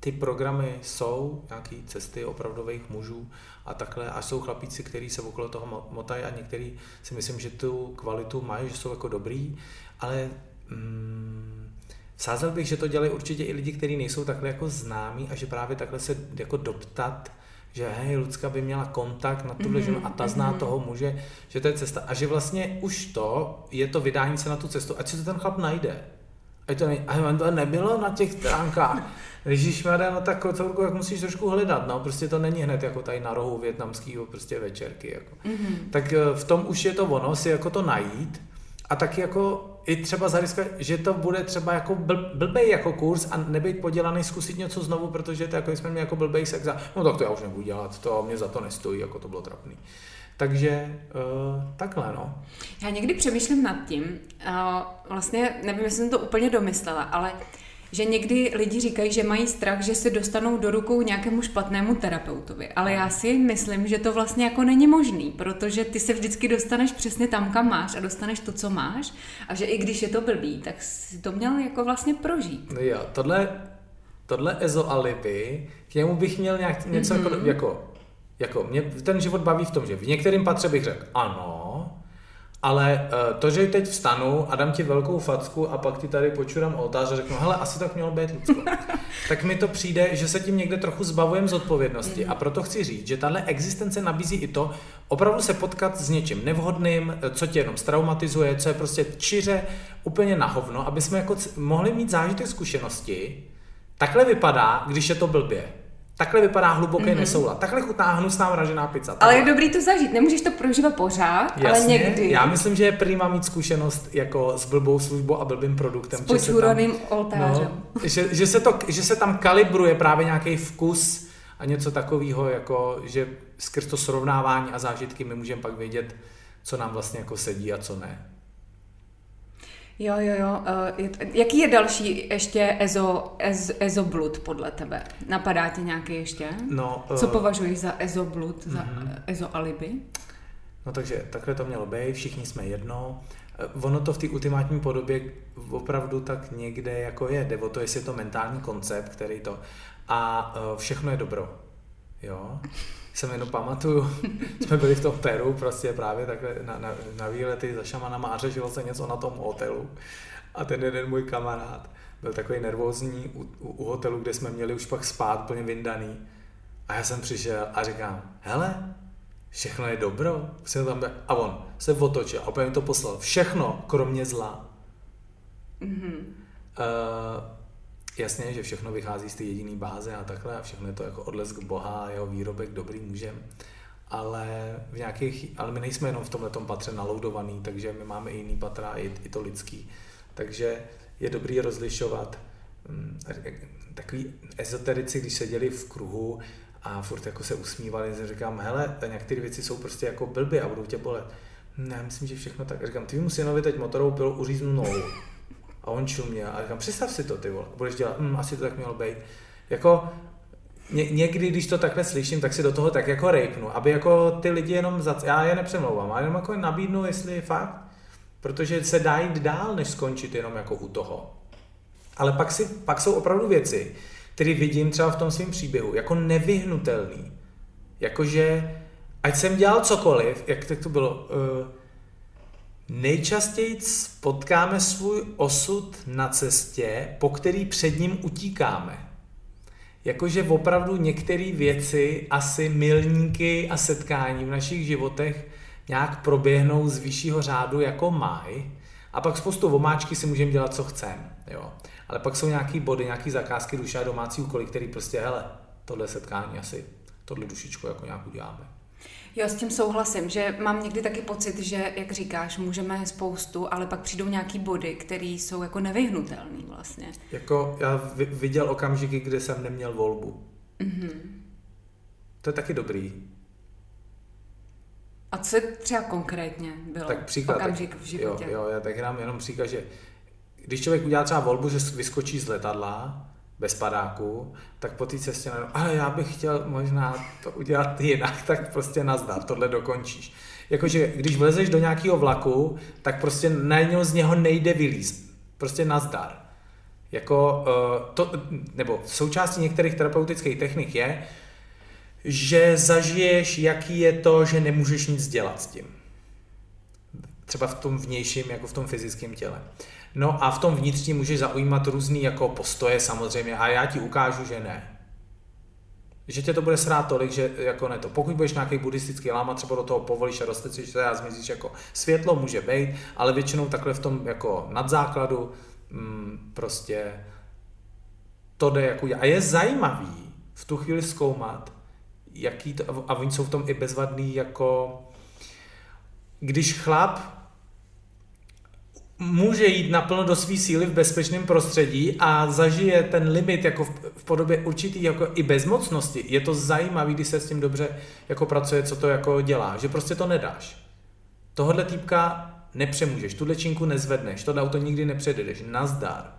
ty programy jsou, nějaký cesty opravdových mužů a takhle, a jsou chlapíci, kteří se okolo toho motají a některý si myslím, že tu kvalitu mají, že jsou jako dobrý, ale mm, vsázel bych, že to dělají určitě i lidi, kteří nejsou takhle jako známí a že právě takhle se jako doptat že hej, Lucka by měla kontakt na tuhle mm-hmm, ženu a ta zná mm-hmm. toho muže, že to je cesta. A že vlastně už to je to vydání se na tu cestu, ať si to ten chlap najde. Ať to, ne, ať to nebylo na těch stránkách. Když no tak celku jak musíš trošku hledat, no, prostě to není hned jako tady na rohu větnamského prostě večerky, jako. Mm-hmm. Tak eh, v tom už je to ono, si jako to najít a taky jako i třeba zariskovat, že to bude třeba jako bl, blbej jako kurz a nebyt podělaný, zkusit něco znovu, protože to jako jsme měli jako blbej sex a no tak to já už nebudu dělat, to mě za to nestojí, jako to bylo trapný. Takže uh, takhle, no. Já někdy přemýšlím nad tím, uh, vlastně nevím, jestli jsem to úplně domyslela, ale že někdy lidi říkají, že mají strach, že se dostanou do rukou nějakému špatnému terapeutovi. Ale já si myslím, že to vlastně jako není možný, protože ty se vždycky dostaneš přesně tam, kam máš a dostaneš to, co máš. A že i když je to blbý, tak si to měl jako vlastně prožít. No jo, tohle, tohle ezo alibi, k němu bych měl nějak, něco mm-hmm. jako, jako, jako, mě ten život baví v tom, že v některém patře bych řekl ano, ale uh, to, že teď vstanu a dám ti velkou facku a pak ti tady počurám oltář a řeknu, hele, asi tak mělo být Lucko. tak mi to přijde, že se tím někde trochu zbavujem z odpovědnosti a proto chci říct, že tahle existence nabízí i to, opravdu se potkat s něčím nevhodným, eh, co tě jenom straumatizuje, co je prostě čiře úplně na hovno, aby jsme jako mohli mít zážitek zkušenosti. Takhle vypadá, když je to blbě. Takhle vypadá hluboký mm-hmm. nesoulad. Takhle chutná hnusná mražená pizza. Takhle. Ale je dobrý to zažít. Nemůžeš to prožívat pořád, Jasně, ale někdy. Já myslím, že je prýma mít zkušenost jako s blbou službou a blbým produktem. S počuraným oltářem. No, že, že, se to, že se tam kalibruje právě nějaký vkus a něco takového, jako, že skrz to srovnávání a zážitky my můžeme pak vědět, co nám vlastně jako sedí a co ne. Jo, jo, jo. Uh, je, jaký je další ještě ezo, ez, ezoblud podle tebe? Napadá ti nějaký ještě? No, uh, Co považuješ za ezoblud, uh-huh. za mhm. ezoalibi? No takže takhle to mělo být, všichni jsme jedno. Uh, ono to v té ultimátní podobě opravdu tak někde jako je. Jde o to, jestli je to mentální koncept, který to... A uh, všechno je dobro. Jo? Jsem jenom pamatuju, jsme byli v tom Peru prostě právě takhle na, na, na výlety za šamanama a řešilo se něco na tom hotelu. A ten jeden můj kamarád byl takový nervózní u, u, u hotelu, kde jsme měli už pak spát plně vyndaný. A já jsem přišel a říkám, hele, všechno je dobro. Tam a on se otočil a opět mi to poslal. Všechno, kromě zla. Mm-hmm. Uh, jasně, že všechno vychází z té jediné báze a takhle a všechno je to jako odlesk Boha a jeho výrobek dobrý můžem. Ale, v nějakých, ale my nejsme jenom v tomhle patře naloudovaný, takže my máme i jiný patra, i, i to lidský. Takže je dobrý rozlišovat hm, takový ezoterici, když seděli v kruhu a furt jako se usmívali, že říkám, hele, některé věci jsou prostě jako blbě a budou tě bolet. Ne, myslím, že všechno tak. Říkám, ty mu synovi teď motorovou pilu uříznu nohu. A on čuměl a říkám, představ si to, ty vole, budeš dělat, hm, asi to tak mělo být. Jako ně, někdy, když to takhle slyším, tak si do toho tak jako rejpnu, aby jako ty lidi jenom, za, já je nepřemlouvám, ale jenom jako nabídnu, jestli fakt, protože se dá jít dál, než skončit jenom jako u toho. Ale pak, si, pak jsou opravdu věci, které vidím třeba v tom svém příběhu, jako nevyhnutelný. Jakože, ať jsem dělal cokoliv, jak to bylo, uh, Nejčastěji potkáme svůj osud na cestě, po který před ním utíkáme. Jakože opravdu některé věci, asi milníky a setkání v našich životech nějak proběhnou z vyššího řádu jako maj a pak spoustu omáčky si můžeme dělat, co chceme. Jo. Ale pak jsou nějaký body, nějaký zakázky duše a domácí úkoly, který prostě, hele, tohle setkání asi, tohle dušičku jako nějak uděláme. Jo, s tím souhlasím, že mám někdy taky pocit, že, jak říkáš, můžeme spoustu, ale pak přijdou nějaký body, které jsou jako nevyhnutelný vlastně. Jako já viděl okamžiky, kde jsem neměl volbu. Mm-hmm. To je taky dobrý. A co třeba konkrétně bylo tak příklad, okamžik v životě? Jo, jo, já tak dám jenom příklad, že když člověk udělá třeba volbu, že vyskočí z letadla, bez padáku, tak po té cestě najednou, ale já bych chtěl možná to udělat jinak, tak prostě nazdar, tohle dokončíš. Jakože když vlezeš do nějakého vlaku, tak prostě najednou z něho nejde vylízt. Prostě nazdar. Jako, uh, to, nebo součástí některých terapeutických technik je, že zažiješ, jaký je to, že nemůžeš nic dělat s tím. Třeba v tom vnějším, jako v tom fyzickém těle. No a v tom vnitřní můžeš zaujímat různý jako postoje samozřejmě a já ti ukážu, že ne. Že tě to bude srát tolik, že jako ne to. Pokud budeš nějaký buddhistický láma, třeba do toho povolíš a roztecíš se a zmizíš jako světlo může být, ale většinou takhle v tom jako nadzákladu mm, prostě to jde jako A je zajímavý v tu chvíli zkoumat, jaký to, a oni jsou v tom i bezvadný jako když chlap může jít naplno do své síly v bezpečném prostředí a zažije ten limit jako v, podobě určitý jako i bezmocnosti. Je to zajímavé, když se s tím dobře jako pracuje, co to jako dělá, že prostě to nedáš. Tohle týpka nepřemůžeš, tu činku nezvedneš, to auto nikdy nepředjedeš, nazdar.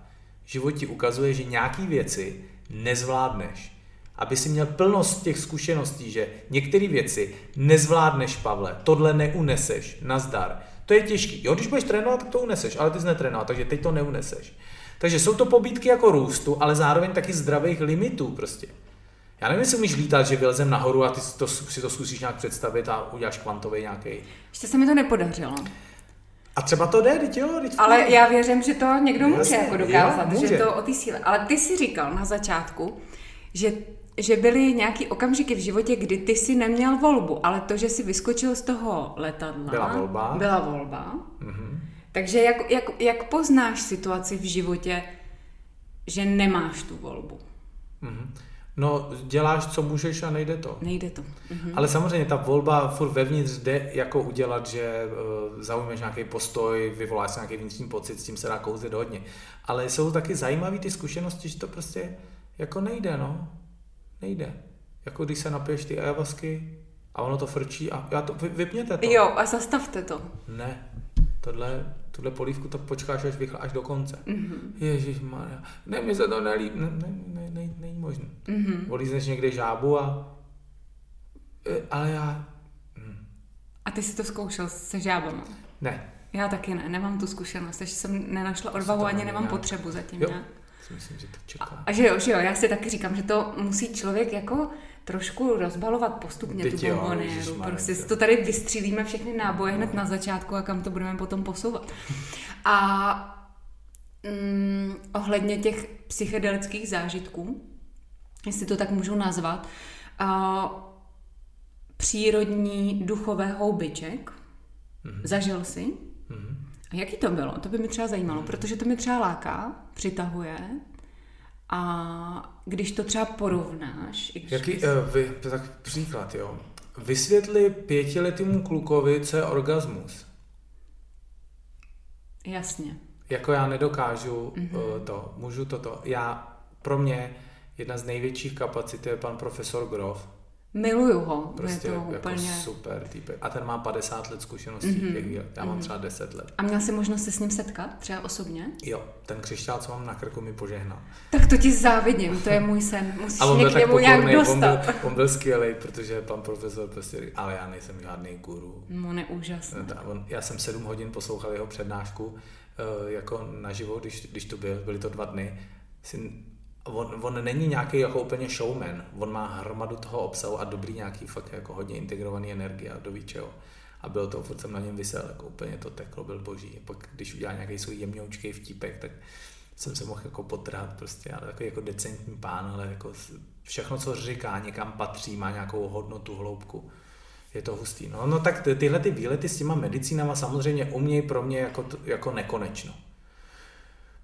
Život ti ukazuje, že nějaký věci nezvládneš. Aby si měl plnost těch zkušeností, že některé věci nezvládneš, Pavle, tohle neuneseš, nazdar. To je těžký. Jo, když budeš trénovat, tak to uneseš, ale ty jsi netrénoval, takže teď to neuneseš. Takže jsou to pobídky jako růstu, ale zároveň taky zdravých limitů prostě. Já nevím, jestli umíš lítat, že vylezem nahoru a ty si to, si to zkusíš nějak představit a uděláš kvantový nějaký. Ještě se mi to nepodařilo. A třeba to jde, teď jo, teď Ale já věřím, že to někdo může Jasně, jako dokázat, jo, může. že to o té síle. Ale ty si říkal na začátku, že že byly nějaký okamžiky v životě, kdy ty si neměl volbu, ale to, že si vyskočil z toho letadla, Byla volba. Byla volba. Mhm. Takže jak, jak, jak poznáš situaci v životě, že nemáš tu volbu? Mhm. No, děláš, co můžeš a nejde to. Nejde to. Mhm. Ale samozřejmě ta volba furt vevnitř jde jako udělat, že uh, zaujmeš nějaký postoj, vyvoláš nějaký vnitřní pocit, s tím se dá kouzlit hodně. Ale jsou taky zajímavé ty zkušenosti, že to prostě jako nejde, no. Nejde. Jako když se napiješ ty ajavasky a ono to frčí a já to, vy, vypněte to. Jo, a zastavte to. Ne, tohle, tuhle polívku to počkáš až, vychl, až do konce. Mm-hmm. Ježíš Maria, ne, mi se to nelíbí, ne, ne, ne, ne, není možné. Mhm. Volízneš někde žábu a... E, Ale já... hm, A ty si to zkoušel se žábama? Ne, Já taky ne, nemám tu zkušenost, ještě jsem nenašla odvahu, ani nemám nějak- potřebu zatím Jo. nějak. Si myslím, že to čeká. A že jo, že jo, já si taky říkám, že to musí člověk jako trošku rozbalovat postupně Teď tu bombonéru. Prostě to- tady vystřílíme všechny náboje hned na začátku a kam to budeme potom posouvat. A mm, ohledně těch psychedelických zážitků, jestli to tak můžu nazvat, a přírodní duchové houbiček, Mhm. zažil si? Mhm. A jaký to bylo? To by mě třeba zajímalo, protože to mě třeba láká, přitahuje. A když to třeba porovnáš... i když Jaký, bys- uh, vy, tak příklad, jo. Vysvětli pětiletýmu klukovi, co je orgasmus. Jasně. Jako já nedokážu Mhm. mm-hmm. uh, to, můžu toto. Já, pro mě, jedna z největších kapacit je pan profesor Grof. Miluju ho. Prostě je to jako úplně... super týpek. A ten má 50 let zkušeností. Mhm. Mm-hmm. Já mám třeba 10 let. A měl jsi možnost se s ním setkat, třeba osobně? Jo, ten křišťál, co mám na krku, mi požehnal. Tak to ti závidím, to je můj sen. Musíš on mě k tak němu nějak pokorný, on byl, dostat. on byl skvělý, protože pan profesor prostě říkal, ale já nejsem žádný guru. On je úžasný. Ta- On, já jsem sedm hodin poslouchal jeho přednášku eh, jako naživo, když, když tu byl, byly to dva dny. On, on není nějaký jako úplně showman, on má hromadu toho obsahu a dobrý nějaký fakt jako hodně integrovaný energie a do čeho. A bylo to, furt jsem na něm vysel, jako úplně to teklo, byl boží. A pak, když udělal nějaký svůj jemňoučký vtípek, tak jsem se mohl jako potrhat prostě, ale takový jako decentní pán, ale jako všechno, co říká, někam patří, má nějakou hodnotu, hloubku. Je to hustý. No, no tak ty, tyhle ty výlety s těma medicínama samozřejmě umějí pro mě jako, jako nekonečno.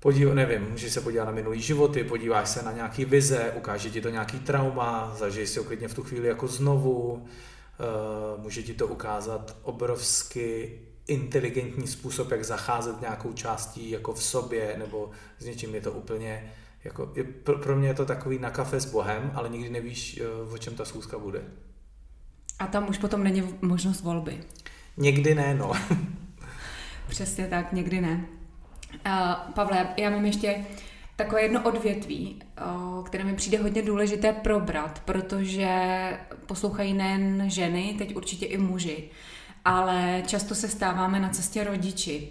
Podív, nevím, můžeš se podívat na minulý životy, podíváš se na nějaký vize, ukáže ti to nějaký trauma, zažij si ho klidně v tu chvíli jako znovu, uh, může ti to ukázat obrovsky inteligentní způsob, jak zacházet nějakou částí jako v sobě, nebo s něčím je to úplně, jako, je, pro, pro mě je to takový na kafe s Bohem, ale nikdy nevíš, uh, o čem ta schůzka bude. A tam už potom není možnost volby. Někdy ne, no. Přesně tak, někdy ne. Uh, Pavle, já mám ještě takové jedno odvětví, uh, které mi přijde hodně důležité probrat, protože poslouchají nejen ženy, teď určitě i muži, ale často se stáváme na cestě rodiči.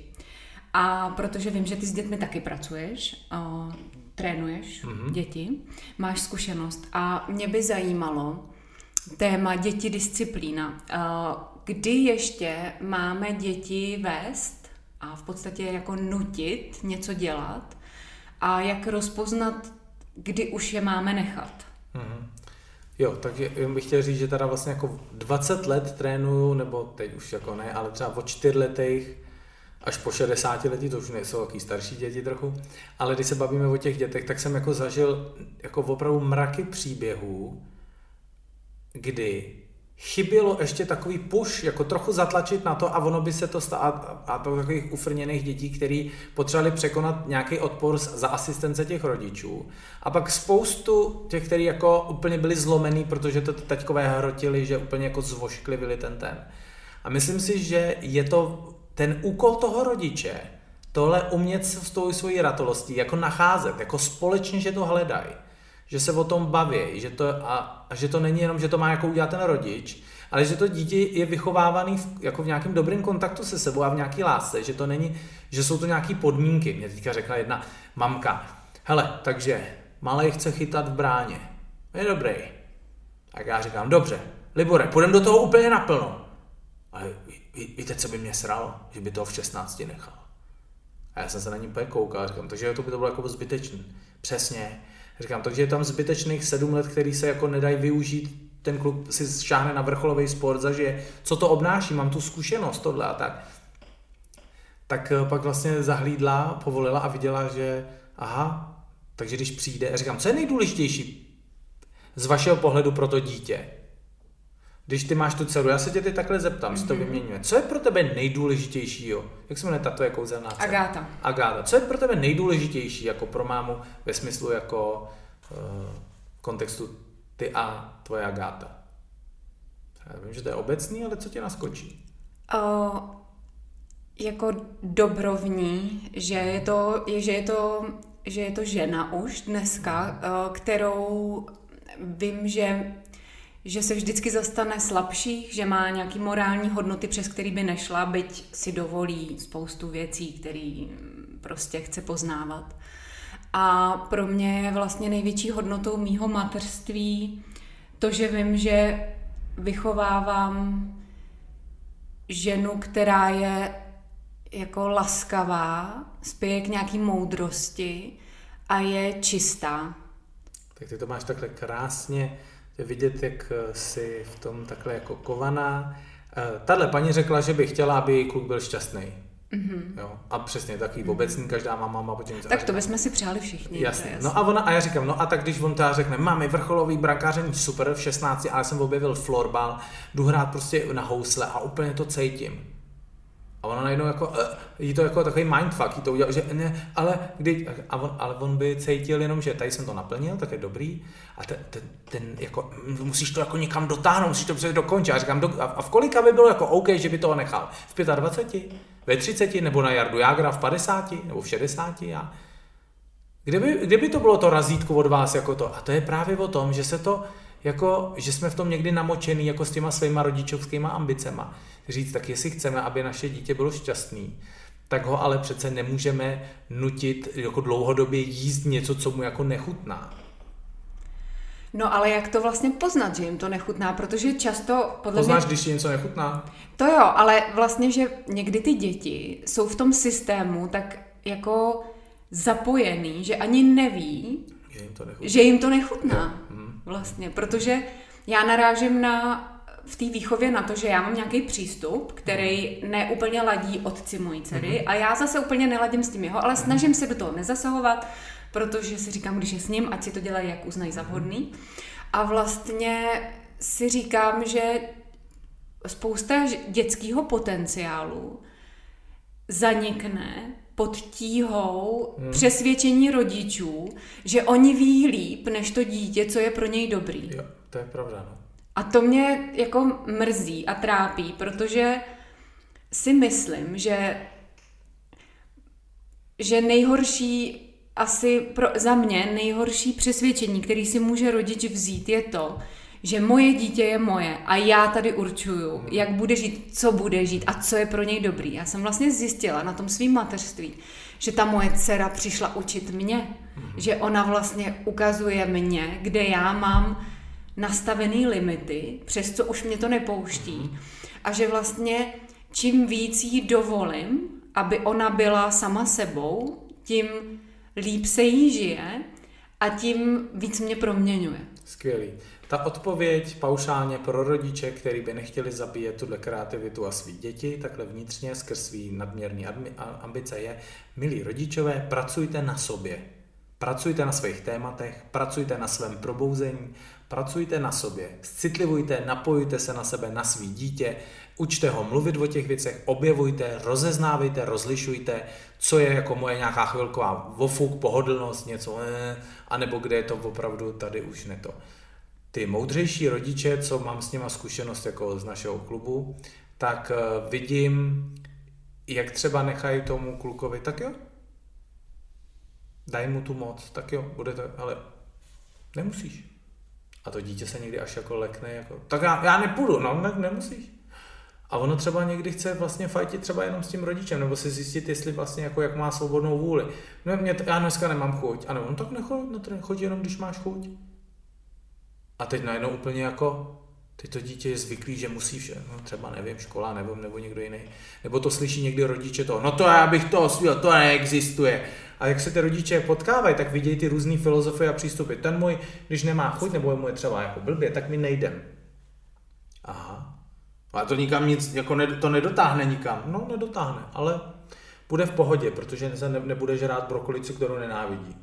A protože vím, že ty s dětmi taky pracuješ, uh, trénuješ Mhm. děti, máš zkušenost a mě by zajímalo téma děti disciplína. Kdy ještě máme děti vést a v podstatě jako nutit něco dělat a jak rozpoznat, kdy už je máme nechat? Mhm. Jo, takže jen bych chtěl říct, že teda vlastně jako 20 let trénuju, nebo teď už jako ne, ale třeba od 4 letech až po 60 letí, to už nejsou takový starší děti trochu, ale když se bavíme o těch dětech, tak jsem jako zažil jako opravdu mraky příběhů, kdy chybělo ještě takový push, jako trochu zatlačit na to a ono by se to stalo, a, to takových ufrněných dětí, který potřebovali překonat nějaký odpor za asistence těch rodičů. A pak spoustu těch, kteří jako úplně byli zlomený, protože to taťkové hrotili, že úplně jako zvošklivili ten ten. A myslím si, že je to ten úkol toho rodiče, tohle umět s tou svojí ratolostí jako nacházet, jako společně, že to hledají, že se o tom baví, že to, a, a že to není jenom, že to má jako udělat ten rodič, ale že to dítě je vychovávaný v, jako v nějakém dobrém kontaktu se sebou a v nějaké lásce, že to není, že jsou to nějaké podmínky. Mě teďka řekla jedna mamka, hele, takže malej chce chytat v bráně, je dobrý. Tak já říkám, dobře, Libore, půjdeme do toho úplně naplno. Ale víte, co by mě sral? Že by toho v 16 nechal. A já jsem se na ní úplně koukal, říkám, takže to by to bylo jako zbytečný. Přesně. Říkám, takže je tam zbytečných sedm let, který se jako nedají využít, ten klub si šáhne na vrcholový sport, zažije, co to obnáší, mám tu zkušenost, tohle a tak. Tak eh, pak vlastně zahlídla, povolila a viděla, že aha, takže když přijde, říkám, co je nejdůležitější z vašeho pohledu pro to dítě? Když ty máš tu dceru, já se tě teď takhle zeptám, mm-hmm. si to mhm. vyměňuje. Co je pro tebe nejdůležitější, jo? Jak se jmenuje tato je kouzelná dcera? Agáta. Agáta. Co je pro tebe nejdůležitější jako pro mámu ve smyslu jako uh, kontextu ty a tvoje Agáta? Já vím, že to je obecný, ale co tě naskočí? Uh, jako dobrovní, že je to, že je to, že je to žena už dneska, uh, kterou vím, že že se vždycky zastane slabších, že má nějaký morální hodnoty, přes který by nešla, byť si dovolí spoustu věcí, které prostě chce poznávat. A pro mě je vlastně největší hodnotou mýho mateřství to, že vím, že vychovávám ženu, která je jako laskavá, spěje k nějaký moudrosti a je čistá. Tak ty to máš takhle krásně je vidět, jak eh, si v tom takhle jako kovaná. Eh, tahle paní řekla, že by chtěla, aby její kluk byl šťastný. Mm-hmm. Jo? A přesně takový mm-hmm. obecný, každá máma má potom Tak to bychom si přáli všichni. Jasně. jasně. No a ona, a já říkám, no a tak když on teda řekne, máme vrcholový brankáření, super, v 16, ale jsem objevil florbal, jdu hrát prostě na housle a úplně to cítím. A ona najednou jako, uh, jí to jako takový mindfuck, jí to udělal, že ne, ale, kdy, a on, ale on by cítil jenom, že tady jsem to naplnil, tak je dobrý, a ten, ten, ten jako, musíš to jako někam dotáhnout, musíš to prostě dokončit. A říkám, do, a, a v kolika by bylo jako OK, že by toho nechal? V 25? Ve 30? Nebo na Jardu Jágra v 50? Nebo v 60? Já? Kdyby, kdyby to bylo to razítko od vás jako to, a to je právě o tom, že se to, jako, že jsme v tom někdy namočený jako s těma svýma rodičovskýma ambicema. Říct, tak jestli chceme, aby naše dítě bylo šťastný, tak ho ale přece nemůžeme nutit jako dlouhodobě jíst něco, co mu jako nechutná. No ale jak to vlastně poznat, že jim to nechutná, protože často... Podle Poznáš, mě... když ti něco nechutná? To jo, ale vlastně, že někdy ty děti jsou v tom systému tak jako zapojený, že ani neví, že jim to nechutná. Že jim to nechutná. Vlastně, protože já narážím na v té výchově na to, že já mám nějaký přístup, který neúplně ladí otci mojí dcery mm-hmm. a já zase úplně neladím s tím jeho, ale snažím se do toho nezasahovat, protože si říkám, když je s ním, ať si to dělají, jak uznají za vhodný. A vlastně si říkám, že spousta dětského potenciálu zanikne pod tíhou hmm. přesvědčení rodičů, že oni ví líp než to dítě, co je pro něj dobrý. Jo, to je pravda. No. A to mě jako mrzí a trápí, protože si myslím, že že nejhorší asi pro, za mě nejhorší přesvědčení, který si může rodič vzít, je to, že moje dítě je moje a já tady určuju, mhm. jak bude žít, co bude žít a co je pro něj dobrý. Já jsem vlastně zjistila na tom svým mateřství, že ta moje dcera přišla učit mě, mhm. že ona vlastně ukazuje mě, kde já mám nastavený limity, přes co už mě to nepouští mhm. a že vlastně čím víc jí dovolím, aby ona byla sama sebou, tím líp se jí žije a tím víc mě proměňuje. Skvělý. Ta odpověď paušálně pro rodiče, který by nechtěli zabíjet tuhle kreativitu a svý děti, takhle vnitřně skrz svý nadměrný ambice je, milí rodičové, pracujte na sobě. Pracujte na svých tématech, pracujte na svém probouzení, pracujte na sobě, citlivujte, napojujte se na sebe, na svý dítě, učte ho mluvit o těch věcech, objevujte, rozeznávejte, rozlišujte, co je jako moje nějaká chvilková vofuk, pohodlnost, něco, eh, anebo kde je to opravdu tady už ne to. Ty moudřejší rodiče, co mám s nima zkušenost jako z našeho klubu, tak eh, vidím, jak třeba nechají tomu klukovi, tak jo, daj mu tu moc, tak jo, bude to, ale nemusíš. A to dítě se někdy až jako lekne, jako, tak já, já nepůjdu, no ne, nemusíš. A ono třeba někdy chce vlastně fajtit třeba jenom s tím rodičem, nebo si zjistit, jestli vlastně jako jak má svobodnou vůli. No, mě, já dneska nemám chuť. A nebo, no tak nechoď, no, choď jenom, když máš chuť. A teď najednou úplně jako, Teď to dítě je zvyklý, že musí vše, no třeba nevím, škola nebo, nebo někdo jiný. Nebo to slyší někdy rodiče to, no to já bych to osvíl, to neexistuje. A jak se ty rodiče potkávají, tak vidějí ty různé filozofie a přístupy. Ten můj, když nemá chuť, nebo mu je třeba jako blbě, tak mi nejdem. Aha. A to nikam nic, jako ne, to nedotáhne nikam. No, nedotáhne, ale bude v pohodě, protože se ne, nebude žrát brokolici, kterou nenávidí.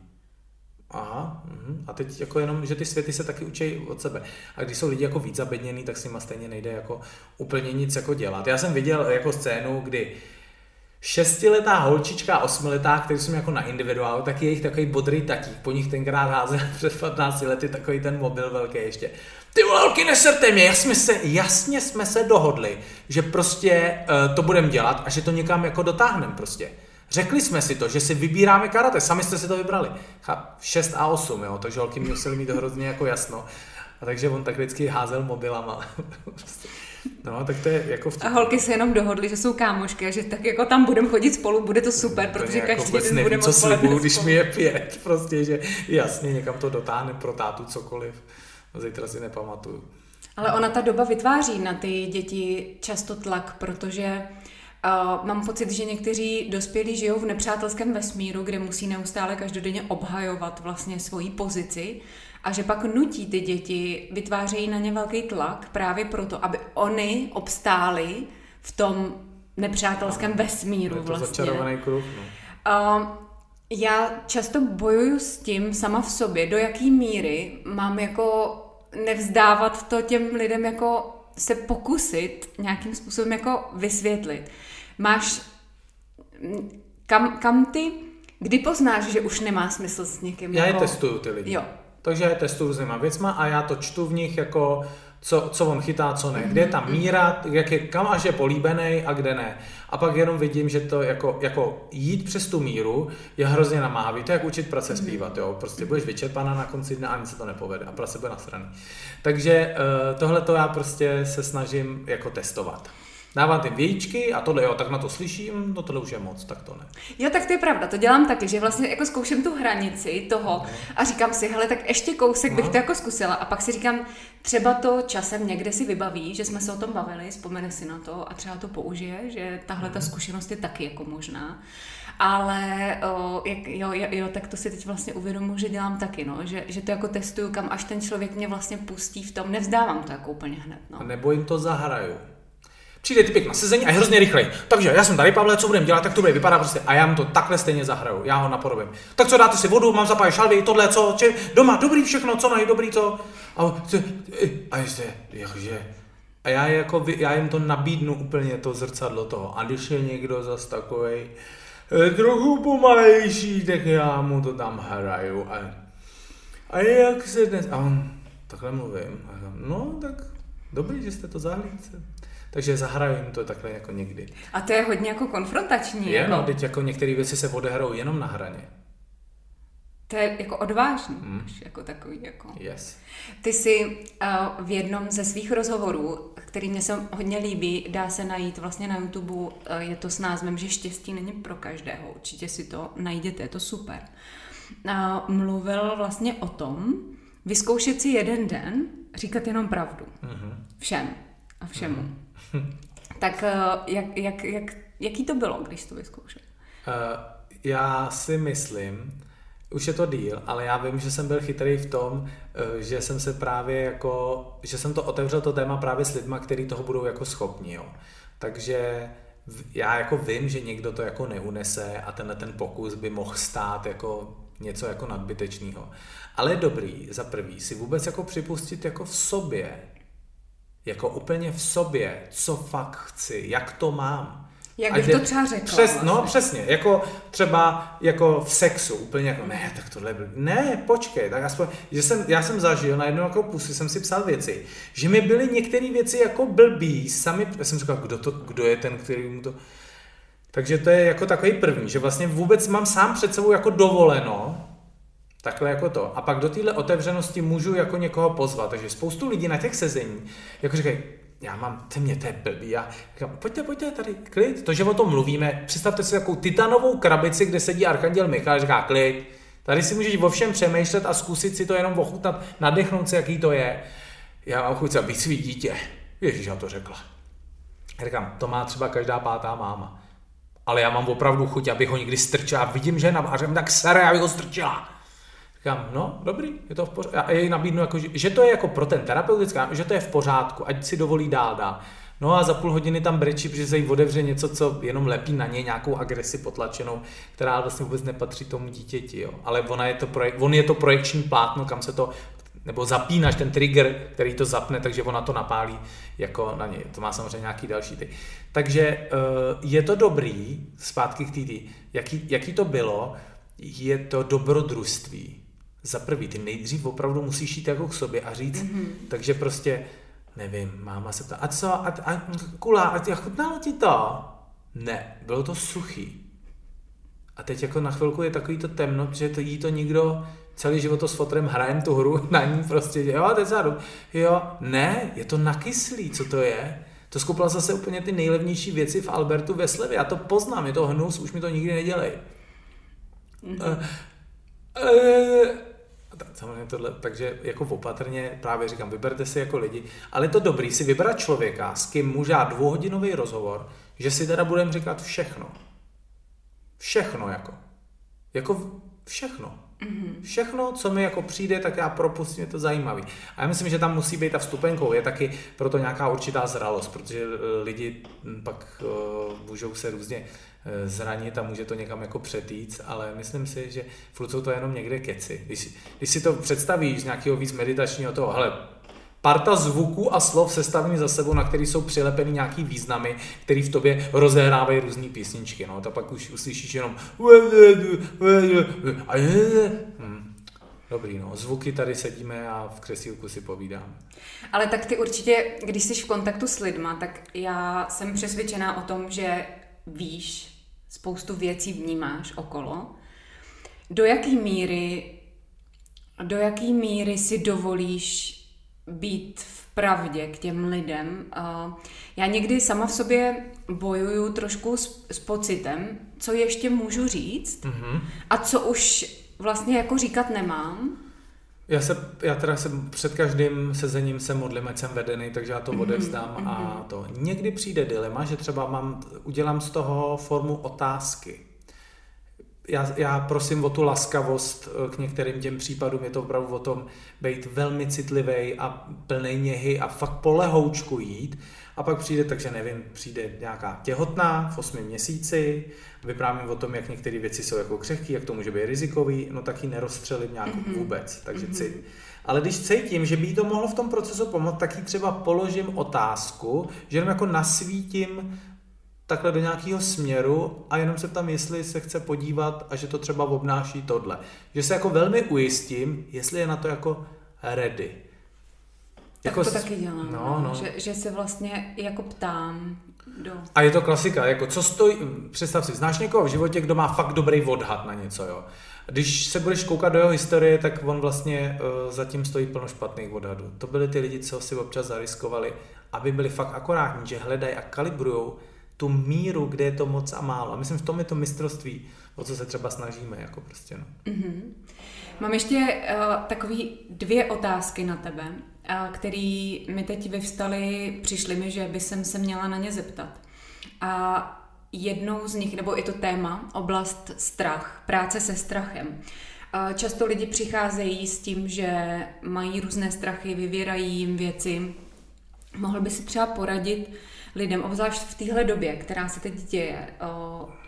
Aha, uh-huh. a teď jako jenom, že ty světy se taky učí od sebe. A když jsou lidi jako víc zabedněný, tak s nima stejně nejde jako úplně nic jako dělat. Já jsem viděl jako scénu, kdy šestiletá holčička a osmiletá, který jsem jako na individuálu, tak je jich takový bodrý tatík. Po nich tenkrát házel před 15 lety takový ten mobil velký ještě. Ty holky, neserte mě, jasně, se, jasně jsme se dohodli, že prostě uh, to budeme dělat a že to někam jako dotáhneme prostě. Řekli jsme si to, že si vybíráme karate, sami jste si to vybrali. 6 a 8, jo, takže holky museli mít hrozně jako jasno. A takže on tak vždycky házel mobilama. No, tak to je jako v A holky se jenom dohodly, že jsou kámošky a že tak jako tam budeme chodit spolu, bude to super, to protože jako každý den budeme co slibuju, když mi je pět, prostě, že jasně někam to dotáhne pro tátu cokoliv. Zítra si nepamatuju. Ale ona ta doba vytváří na ty děti často tlak, protože Uh, mám pocit, že někteří dospělí žijou v nepřátelském vesmíru, kde musí neustále každodenně obhajovat vlastně svoji pozici a že pak nutí ty děti, vytvářejí na ně velký tlak právě proto, aby oni obstáli v tom nepřátelském vesmíru je to vlastně. začarovaný kruh, no. Uh, já často bojuju s tím sama v sobě, do jaký míry mám jako nevzdávat to těm lidem jako se pokusit nějakým způsobem jako vysvětlit máš, kam, kam ty, kdy poznáš, že už nemá smysl s někým? Já jako... je testuju ty lidi. Jo. Takže já je testuju různýma věcma a já to čtu v nich jako co, co on chytá, co ne. Kde je ta míra, jak je, kam až je políbený a kde ne. A pak jenom vidím, že to jako, jako jít přes tu míru je hrozně namáhavý. To je jak učit prace mhm. zpívat, jo. Prostě budeš vyčerpaná na konci dne a ani se to nepovede a prace bude nasraný. Takže uh, tohle to já prostě se snažím jako testovat. Dávám ty vějíčky a tohle jo, tak na to slyším, no tohle už je moc, tak to ne. Jo, tak to je pravda, to dělám taky, že vlastně jako zkouším tu hranici toho no. a říkám si, hele, tak ještě kousek no. bych to jako zkusila a pak si říkám, třeba to časem někde si vybaví, že jsme se o tom bavili, vzpomene si na to a třeba to použije, že tahle ta mhm. zkušenost je taky jako možná. Ale o, jak, jo, jo, jo, tak to si teď vlastně uvědomuji, že dělám taky, no, že, že to jako testuju, kam až ten člověk mě vlastně pustí v tom, nevzdávám to jako úplně hned. No. A nebo jim to zahraju přijde typek na sezení a je hrozně rychlej. Takže já jsem tady, Pavle, co budeme dělat, tak to bude vypadat prostě. A já mu to takhle stejně zahraju, já ho napodobím. Tak co dáte si vodu, mám zapájet šalvy, tohle, co, či, doma, dobrý všechno, co mají, dobrý to. A, a jste, jakože, a já, jako, já jim to nabídnu úplně to zrcadlo toho. A když je někdo zas takový eh, trochu pomalejší, tak já mu to tam hraju. A, a jak se dnes... A on takhle mluvím. A no, tak dobrý, že jste to zahlídce. Takže zahraju jim to takhle jako někdy. A to je hodně jako konfrontační. Je, jako... no, teď jako některé věci se odehrajou jenom na hraně. To je jako odvážný, hmm. jako takový jako. Yes. Ty jsi uh, v jednom ze svých rozhovorů, který mě se hodně líbí, dá se najít vlastně na YouTube, uh, je to s názvem, že štěstí není pro každého, určitě si to najděte, je to super. Uh, mluvil vlastně o tom, vyzkoušet si jeden den, říkat jenom pravdu. Mm-hmm. Všem a všemu. Mm-hmm. tak eh, jak, jak, jak, jaký to bylo, když jsi to vyzkoušel? Uh, já si myslím, už je to díl, ale já vím, že jsem byl chytrý v tom, eh, že jsem se právě jako, že jsem to otevřel to téma právě s lidma, kteří toho budou jako schopni, jo. Takže já jako vím, že někdo to jako neunese a tenhle ten pokus by mohl stát jako něco jako nadbytečného. Ale je dobrý, za prvý, si vůbec jako připustit jako v sobě, jako úplně v sobě, co fakt chci, jak to mám. Jak bych to třeba řekla. Přes, no, vlastně. No přesně, jako třeba jako v sexu, úplně jako ne, tak tohle byl, ne, počkej, tak aspoň, že jsem, já jsem zažil, na jednu jako pusy jsem si psal věci, že mi byly některé věci jako blbý, sami, já jsem říkal, kdo, to, kdo je ten, který mu to, Takže to je jako takový první, že vlastně vůbec mám sám před sebou jako dovoleno, takhle jako to. A pak do téhle otevřenosti můžu jako někoho pozvat. Takže spoustu lidí na těch sezení, jako říkají, já mám, ty mě to je blbý, já říkám, pojďte, pojďte tady, klid, to, že o tom mluvíme, představte si takovou titanovou krabici, kde sedí Archanděl Michal říká, klid, tady si můžeš o všem přemýšlet a zkusit si to jenom ochutnat, nadechnout si, jaký to je. Já mám chuť být svý dítě. Ježíš, já to řekla. Já říkám, to má třeba každá pátá máma. Ale já mám opravdu chuť, abych ho někdy strčila. Vidím, že je na a tak sere, abych ho strčila. Říkám, no, dobrý, je to v pořádku. A jej nabídnu, jako, že, to je jako pro ten terapeutický, že to je v pořádku, ať si dovolí dál dál. No a za půl hodiny tam brečí, protože se jí odevře něco, co jenom lepí na něj nějakou agresi potlačenou, která vlastně vůbec nepatří tomu dítěti. Jo. Ale ona je to projek, on je to projekční plátno, kam se to nebo zapínáš ten trigger, který to zapne, takže ona to napálí jako na něj. To má samozřejmě nějaký další ty. Takže eh, je to dobrý, zpátky k TD, jaký, jaký to bylo, je to dobrodružství. Za prvý, ty nejdřív opravdu musíš jít jako k sobě a říct, mm-hmm. takže prostě, nevím, máma se ptá, a co, a, a kula, a chutnalo ti to? Ne, bylo to suchý. A teď jako na chvilku je takový to temno, že to jí to nikdo celý život to s fotrem hrajem tu hru na ní prostě, jo, teď zádu. Jo, ne, je to nakyslý, co to je? To skoupila zase úplně ty nejlevnější věci v Albertu ve slevě. Já to poznám, je to hnus, už mi to nikdy nedělej. Mm-hmm. Uh, uh, samozřejmě tohle, takže jako opatrně právě říkám, vyberte si jako lidi, ale je to dobrý si vybrat člověka, s kým může dvouhodinový rozhovor, že si teda budeme říkat všechno. Všechno jako. Jako všechno. Mm-hmm. Všechno, co mi jako přijde, tak já propustím, je to zajímavý. A já myslím, že tam musí být ta vstupenkou, je taky proto nějaká určitá zralost, protože eh, lidi hm, pak uh, můžou se různě zranit a může to někam jako přetýct, ale myslím si, že furt jsou to jenom někde keci. Když, když si to představíš z nějakého víc meditačního toho, hele, parta zvuků a slov sestavený za sebou, na který jsou přilepeny nějaký významy, který v tobě rozehrávají různé písničky. No, to pak už uslyšíš jenom hmm. Dobrý, no, zvuky tady sedíme a v křesílku si povídám. Ale tak ty určitě, když jsi v kontaktu s lidma, tak já jsem přesvědčená o tom, že víš, spoustu věcí vnímáš okolo. Do jaký míry, do jaký míry si dovolíš být v pravdě k těm lidem. Já někdy sama v sobě bojuju trošku s, s pocitem, co ještě můžu říct mm-hmm. a co už vlastně jako říkat nemám. Já, se, já teda se před každým sezením se modlím, ať jsem vedený, takže já to mhm, odevzdám mm-hmm. a to. Někdy přijde dilema, že třeba mám, udělám z toho formu otázky já, já prosím o tu laskavost eh, k některým těm případům, je to opravdu o tom být velmi citlivý a plný něhy a fakt polehoučku jít. A pak přijde, takže nevím, přijde nějaká těhotná v 8 měsíci, vyprávím o tom, jak některé věci jsou jako křehké, jak to může být rizikový, no tak ji nerozstřelím nějak mm-hmm. vůbec, takže mm-hmm. cít. Ale když cítím, že by jí to mohlo v tom procesu pomoct, tak jí třeba položím otázku, že jenom jako nasvítím takhle do nějakého směru a jenom se tam, jestli se chce podívat a že to třeba obnáší tohle. Že se jako velmi ujistím, jestli je na to jako ready. Tak jako to s... taky dělám, no, no. Že, že se vlastně jako ptám. Do... A je to klasika, jako co stojí, představ si, znáš někoho v životě, kdo má fakt dobrý odhad na něco, jo. Když se budeš koukat do jeho historie, tak on vlastně uh, zatím stojí plno špatných odhadů. To byly ty lidi, co si občas zariskovali, aby byli fakt akorátní, že hledají a kalibrujou tu míru, kde je to moc a málo. A myslím, v tom je to mistrovství, o co se třeba snažíme. Jako prostě, no. mm-hmm. Mám ještě uh, takový dvě otázky na tebe, uh, které mi teď vyvstaly, přišly mi, že by jsem se měla na ně zeptat. A jednou z nich, nebo je to téma, oblast strach, práce se strachem. Uh, často lidi přicházejí s tím, že mají různé strachy, vyvěrají jim věci. Mohl by si třeba poradit, lidem, obzvlášť v téhle době, která se teď děje,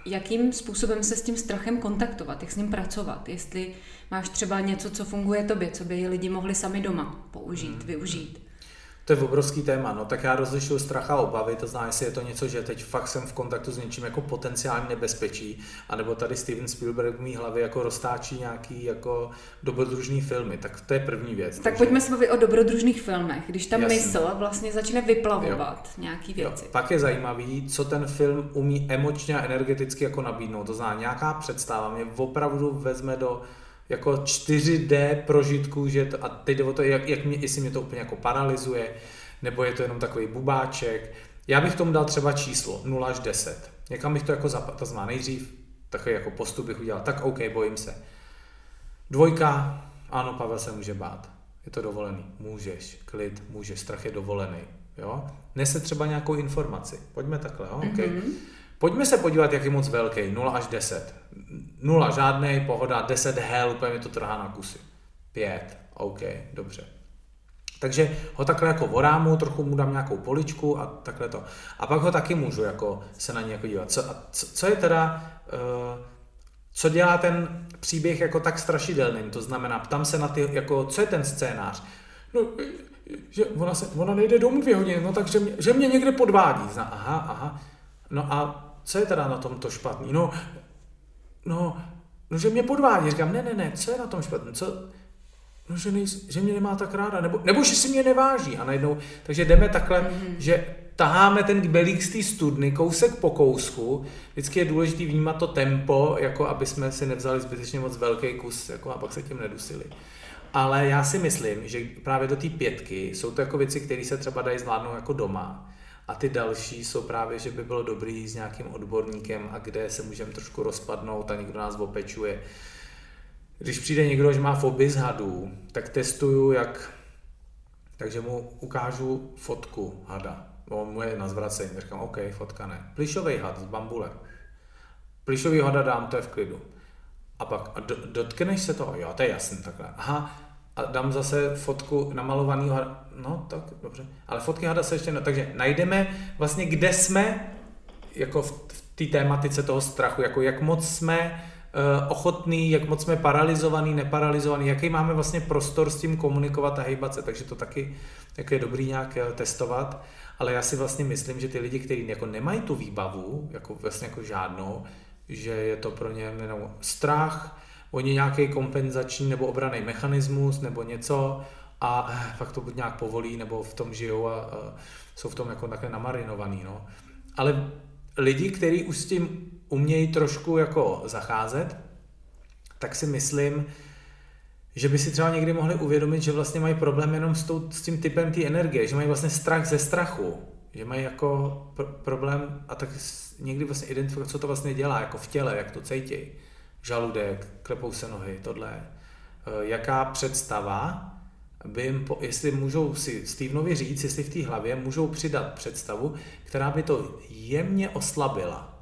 jakým způsobem se s tím strachem kontaktovat, jak s ním pracovat, jestli máš třeba něco, co funguje tobě, co by lidi mohli sami doma použít, hmm. využít. To je obrovský téma, no tak já rozlišuju strach a obavy, to znamená, jestli je to něco, že teď fakt jsem v kontaktu s něčím jako potenciální nebezpečí, anebo tady Steven Spielberg v mý hlavě jako roztáčí nějaký jako dobrodružný filmy, tak to je první věc. Tak takže... pojďme se bavit o dobrodružných filmech, když ta Jasně. mysl vlastně začne vyplavovat jo. nějaký věci. Jo. Pak je zajímavý, co ten film umí emočně a energeticky jako nabídnout. To znamená, nějaká představa mě opravdu vezme do jako 4D prožitku, že to, a teď o to, jak, jak mě, jestli mě to úplně jako paralizuje, nebo je to jenom takový bubáček. Já bych tomu dal třeba číslo 0 až 10. Někam bych to jako znamená nejdřív takový jako postup bych udělal, tak OK, bojím se. Dvojka, ano, Pavel se může bát. Je to dovolený. Můžeš, klid, můžeš, strach je dovolený. Jo? Nese třeba nějakou informaci. Pojďme takhle, jo? Okay. Mm-hmm. Pojďme se podívat, jak je moc velký. 0 až 10. 0 žádný, pohoda, 10 hell, úplně mi to trhá na kusy. 5, OK, dobře. Takže ho takhle jako vorámu, trochu mu dám nějakou poličku a takhle to. A pak ho taky můžu jako se na ně jako dívat. Co, co, co je teda, uh, co dělá ten příběh jako tak strašidelný? To znamená, ptám se na ty, jako, co je ten scénář? No, že ona, se, ona nejde domů dvě hodiny, no takže mě, že mě někde podvádí. Aha, aha. No a co je teda na tom to špatný? No, no, no, že mě podvádí. Říkám, ne, ne, ne, co je na tom špatný? Co, no, že, nej, že mě nemá tak ráda, nebo, nebo že si mě neváží. A najednou, takže jdeme takhle, mm-hmm. že taháme ten kbelík z té studny kousek po kousku. Vždycky je důležité vnímat to tempo, jako aby jsme si nevzali zbytečně moc velký kus jako, a pak se tím nedusili. Ale já si myslím, že právě do té pětky jsou to jako věci, které se třeba dají zvládnout jako doma. A ty další jsou právě, že by bylo dobrý s nějakým odborníkem a kde se můžeme trošku rozpadnout a někdo nás opečuje. Když přijde někdo, že má fobii z hadů, tak testuju, jak... Takže mu ukážu fotku hada. On mu je na zvracení. Říkám, OK, fotka ne. Plišový had s bambulem. Plišový hada dám, to je v klidu. A pak a do, dotkneš se toho? Jo, to je jasný takhle. Aha, a dám zase fotku namalovaného. No, tak dobře. Ale fotky hada se ještě... Ne... Takže najdeme vlastně, kde jsme jako v, v té tématice toho strachu, jako jak moc jsme uh, ochotný, jak moc jsme paralizovaný, neparalizovaný, jaký máme vlastně prostor s tím komunikovat a hejbat se, takže to taky, taky je dobrý nějak uh, testovat, ale já si vlastně myslím, že ty lidi, kteří jako nemají tu výbavu, jako vlastně jako žádnou, že je to pro ně jenom strach, oni nějaký kompenzační nebo obraný mechanismus nebo něco a fakt to buď nějak povolí nebo v tom žijou a, a jsou v tom jako takhle namarinovaný. No. Ale lidi, kteří už s tím umějí trošku jako zacházet, tak si myslím, že by si třeba někdy mohli uvědomit, že vlastně mají problém jenom s, tou, s tím typem té energie, že mají vlastně strach ze strachu, že mají jako pr- problém a tak někdy vlastně identifikovat, co to vlastně dělá, jako v těle, jak to cítí. Žaludek, klepou se nohy, tohle. E, jaká představa by jim, po, jestli můžou si Stevenovi říct, jestli v té hlavě můžou přidat představu, která by to jemně oslabila.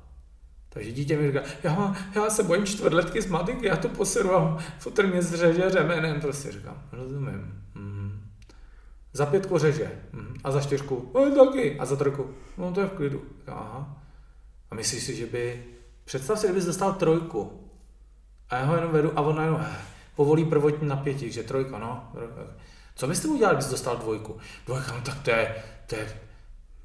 Takže dítě mi říká, já, já se bojím čtvrtletky z matiky, já to poseru a fotr mě zřeže řemenem. Prostě říkám, rozumím. Mm. Za pětku řeže. Mm. A za čtyřku, no, taky. A za trojku, no to je v klidu. Aha. A myslíš si, že by, představ si, kdybys dostal trojku. A já ho jenom vedu a on jenom povolí prvotní napětí, že trojka, no. Co byste udělali, kdybys dostal dvojku? Dvojka, no tak to je, to je,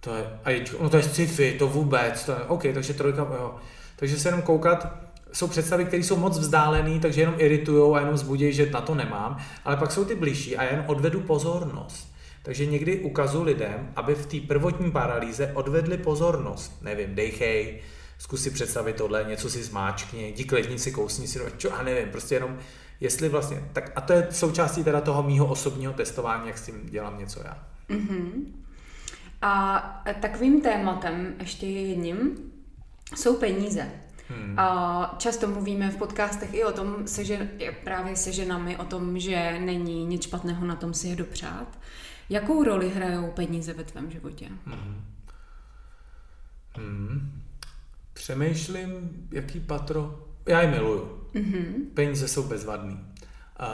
to je, a je, no to je sci-fi, to vůbec, to je, OK, takže trojka, jo. Takže se jenom koukat, jsou představy, které jsou moc vzdálené, takže jenom iritují a jenom zbudí, že na to nemám, ale pak jsou ty blížší a jen odvedu pozornost. Takže někdy ukazuji lidem, aby v té prvotní paralýze odvedli pozornost. Nevím, dejchej, zkus si představit tohle, něco si zmáčkni, jdi k lednici, kousni si, čo, a nevím, prostě jenom, jestli vlastně, tak a to je součástí teda toho mýho osobního testování, jak s tím dělám něco já. Mm-hmm. A takovým tématem, ještě jedním, jsou peníze. Hmm. A často mluvíme v podcastech i o tom, se, že, právě se ženami, o tom, že není nic špatného na tom si je dopřát. Jakou roli hrajou peníze ve tvém životě? Hmm. Hmm. Přemýšlím, jaký patro... Já je miluju. Mm-hmm. Peníze jsou bezvadný. Uh,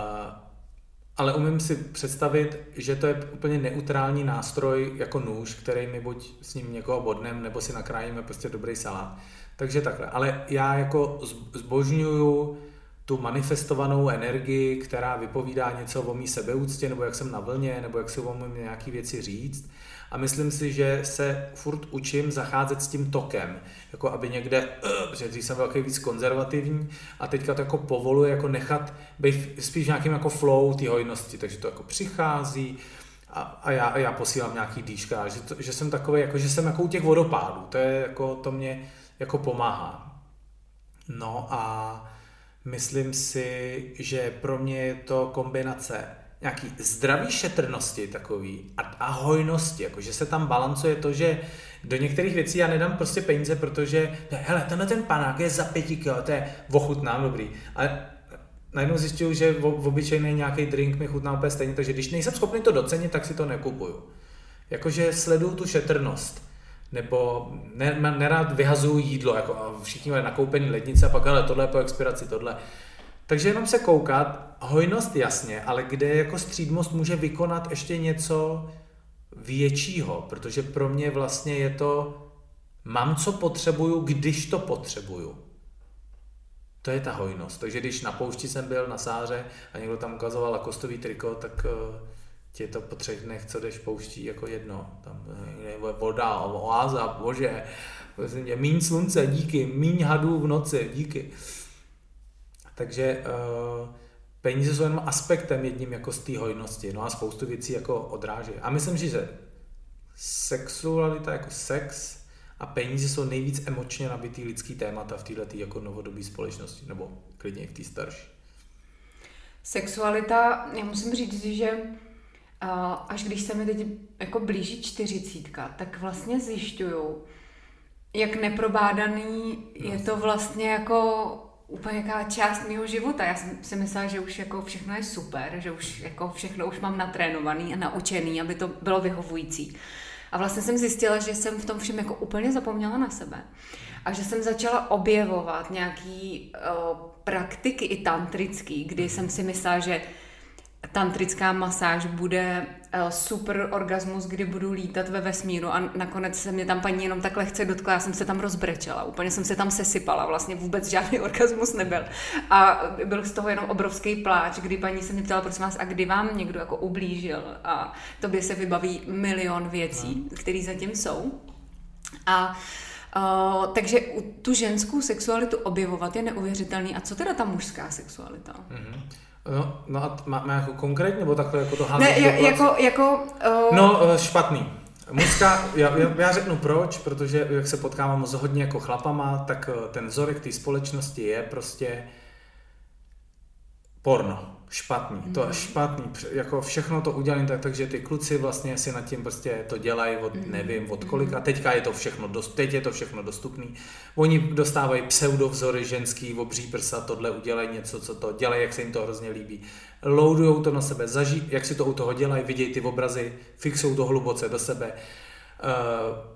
ale umím si představit, že to je úplně neutrální nástroj jako nůž, který my buď s ním někoho bodnem, nebo si nakrájíme prostě dobrý salát. Takže takhle. Ale já jako zbožňuju tu manifestovanou energii, která vypovídá něco o mý sebeúctě, nebo jak jsem na vlně, nebo jak si umím nějaké věci říct. A myslím si, že se furt učím zacházet s tím tokem, jako aby někde, uh, protože dřív jsem byl víc konzervativní a teďka to jako povoluje jako nechat být spíš nějakým jako flow té hojnosti, takže to jako přichází, a, a, já, a já posílám nějaký dýška, že, to, že jsem takový, jako, že jsem jako u těch vodopádů, to je jako, to mě jako pomáhá. No a myslím si, že pro mě je to kombinace nějaký zdravý šetrnosti takový a, a hojnosti, jako že se tam balancuje to, že do některých věcí já nedám prostě peníze, protože hele, tenhle ten panák je za pěti kilo, to je ochutnám dobrý. Ale najednou zjistil, že v, v obyčejný nějaký drink mi chutná úplně stejně, takže když nejsem schopný to docenit, tak si to nekupuju. Jakože sleduju tu šetrnost. Nebo ne, vyhazuju jídlo, jako všichni mají nakoupený lednice a pak, ale tohle je po expiraci, tohle. Takže jenom se koukat, hojnost jasně, ale kde jako střídmost může vykonat ještě něco většího, protože pro mě vlastně je to, mám co potřebuju, když to potřebuju. To je ta hojnost. Takže když na poušti jsem byl na sáře a někdo tam ukazoval lakostový triko, tak tě to po třech dnech, co jdeš pouští, jako jedno. Tam je voda, oáza, bože, je míň slunce, díky, míň hadů v noci, díky. Takže uh, peníze jsou jenom aspektem jedním jako z té hojnosti, no a spoustu věcí jako odráží. A myslím, že sexualita jako sex a peníze jsou nejvíc emočně nabitý lidský témata v této jako novodobé společnosti, nebo klidně i v té starší. Sexualita, já musím říct, že až když se mi teď jako blíží čtyřicítka, tak vlastně zjišťuju, jak neprobádaný je to vlastně jako úplně jaká část mého života. Já jsem si myslela, že už jako všechno je super, že už jako všechno už mám natrénovaný a naučený, aby to bylo vyhovující. A vlastně jsem zjistila, že jsem v tom všem jako úplně zapomněla na sebe. A že jsem začala objevovat nějaký uh, praktiky i tantrický, kdy jsem si myslela, že tantrická masáž bude uh, super orgasmus, kdy budu lítat ve vesmíru a nakonec se mě tam paní jenom tak lehce dotkla, já jsem se tam rozbrečela, úplně jsem se tam sesypala, vlastně vůbec žádný orgasmus nebyl. A byl z toho jenom obrovský pláč, kdy paní se mě ptala, prosím vás, a kdy vám někdo jako ublížil a tobě se vybaví milion věcí, no. které zatím jsou. A Uh, takže tu ženskou sexualitu objevovat je neuvěřitelný. A co teda ta mužská sexualita? Mm-hmm. No, no a máme jako konkrétně, nebo takhle jako to Ne, jako, jako... Uh... No, eh, špatný. Mužská, já, já řeknu proč, protože jak se potkávám s hodně jako chlapama, tak eh, ten vzorek té společnosti je prostě porno špatný, to je mhm. špatný, jako všechno to udělali tak, takže ty kluci vlastně si nad tím prostě to dělají od, mhm. nevím, od kolika, mhm. teďka je to všechno, dost, teď je to všechno dostupný, oni dostávají pseudovzory ženský, obří prsa, tohle udělají něco, co to dělají, jak se jim to hrozně líbí, loadujou to na sebe, zaží, jak si to u toho dělají, vidějí ty obrazy, fixují to hluboce do sebe, uh,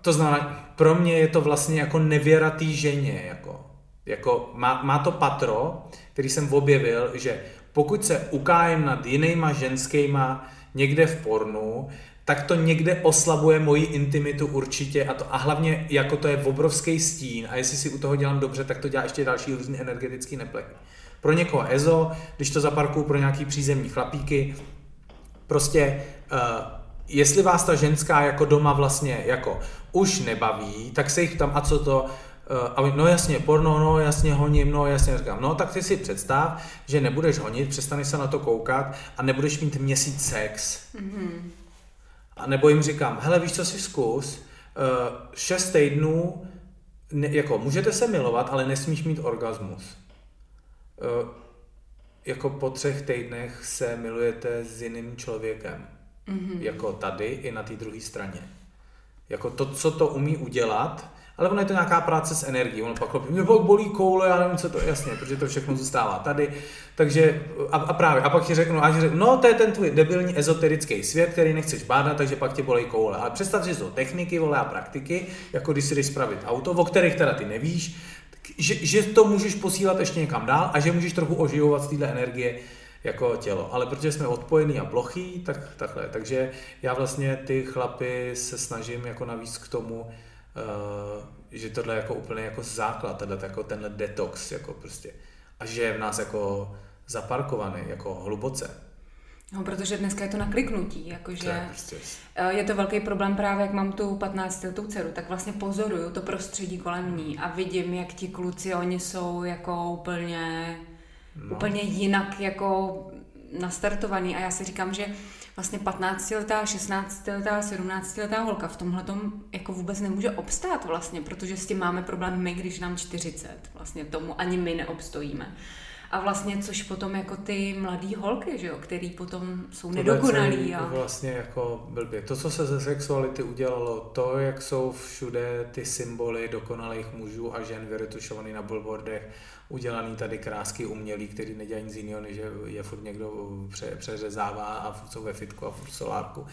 to znamená, pro mě je to vlastně jako nevěratý ženě, jako, jako má, má to patro, který jsem objevil, že pokud se ukájem nad jinýma ženskýma někde v pornu, tak to někde oslabuje moji intimitu určitě a, to, a hlavně jako to je obrovský stín a jestli si u toho dělám dobře, tak to dělá ještě další různý energetický neplechy. Pro někoho EZO, když to zaparkuju pro nějaký přízemní chlapíky, prostě uh, jestli vás ta ženská jako doma vlastně jako už nebaví, tak se jich tam, a co to, Eh, a no jasně, porno, no jasně, honím, no jasně, říkám, no tak ty si představ, že nebudeš honit, přestaneš se na to koukat a nebudeš mít měsíc sex. Mm-hmm. A nebo jim říkám, hele, víš, co si zkus, uh, šest týdnů, ne, jako můžete se milovat, ale nesmíš mít orgasmus. Uh, jako po třech týdnech se milujete s jiným člověkem. Mm-hmm. Jako tady i na té druhé straně. Jako to, co to umí udělat, ale ono je to nějaká práce s energií. Ono pak mě pak bolí koule, já nevím, co to jasně, protože to všechno zůstává tady. Takže a, a právě, a pak ti řeknu, a řeknu, no to je ten tvůj debilní ezoterický svět, který nechceš bádat, takže pak ti bolí koule. Ale představ, že jsou techniky, vole a praktiky, jako když si jdeš spravit auto, o kterých teda ty nevíš, že, že to můžeš posílat ještě někam dál a že můžeš trochu oživovat z téhle energie jako tělo. Ale protože jsme odpojení a plochý, tak takhle. Takže já vlastně ty chlapy se snažím jako navíc k tomu, že tohle je jako úplně jako základ, tenhle, jako tenhle detox, jako prostě. a že je v nás jako zaparkovaný, jako hluboce. No, protože dneska je to na kliknutí, jakože To je prostě... je to velký problém právě, jak mám tu 15 letou dceru, tak vlastně pozoruju to prostředí kolem ní a vidím, jak ti kluci, oni jsou jako úplně, no. úplně jinak jako nastartovaný a já si říkám, že vlastně 15-letá, 16-letá, 17-letá holka v tomhle jako vůbec nemůže obstát vlastně, protože s tím máme problém my, když nám 40. Vlastně tomu ani my neobstojíme. A vlastně, což potom jako ty mladý holky, že jo, který potom jsou nedokonalí. A... Vlastně jako blbě. To, co se ze sexuality udělalo, to, jak jsou všude ty symboly dokonalých mužů a žen vyretušovaný na billboardech, udělaný tady krásky umělý, který nedělají nic jiného, než je furt někdo pře, přeřezává a furt jsou ve fitku a furt solárku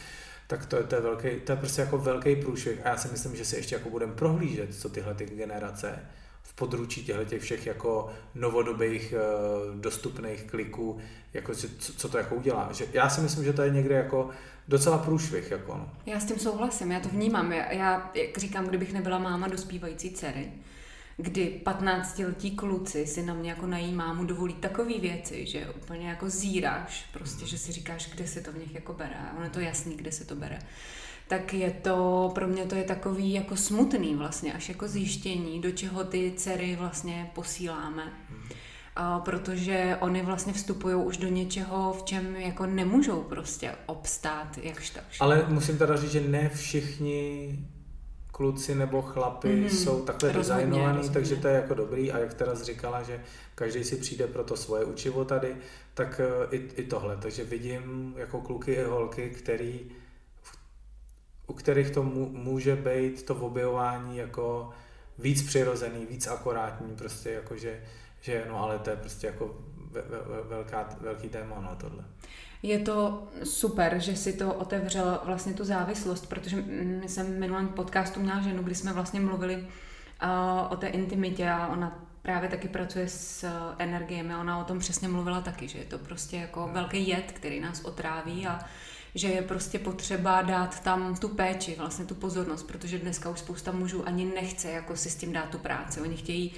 tak to, to, je velký, to je prostě jako velký průšvih a já si myslím, že si ještě jako budeme prohlížet, co tyhle ty generace v područí těchto těch všech jako novodobých eh, dostupných kliků, jako co, co to jako udělá. Že já si myslím, že to je někde jako docela průšvih. Jako no. Já s tím souhlasím, já to vnímám. Já, já, jak říkám, kdybych nebyla máma dospívající dcery, kdy 15-letí kluci si na mě jako na mámu dovolí takové věci, že úplně jako zíráš, prostě, že si říkáš, kde se to v nich jako bere. ono je to jasný, kde se to bere tak je to, pro mě to je takový jako smutný vlastně, až jako zjištění, do čeho ty dcery vlastně posíláme. A protože oni vlastně vstupují už do něčeho, v čem jako nemůžou prostě obstát, jakž tak. Ale musím teda říct, že ne všichni kluci nebo chlapy mm, jsou takhle rozhodně, designovaný, rozhodně. takže to je jako dobrý a jak teda říkala, že každý si přijde pro to svoje učivo tady, tak eh, i, i tohle. Takže vidím jako kluky i holky, který u kterých to může být to objevování jako víc přirozený, víc akorátní, prostě jako že, že no ale to je prostě jako velká, velký téma, no tohle. Je to super, že si to otevřel vlastně tu závislost, protože my jsem v minulém podcastu měla ženu, kdy jsme vlastně mluvili uh, o té intimitě a ona právě taky pracuje s energiemi, ona o tom přesně mluvila taky, že je to prostě jako hmm. velký jed, který nás otráví a že je prostě potřeba dát tam tu péči, vlastně tu pozornost, protože dneska už spousta mužů ani nechce jako si s tím dát tu práci. Oni chtějí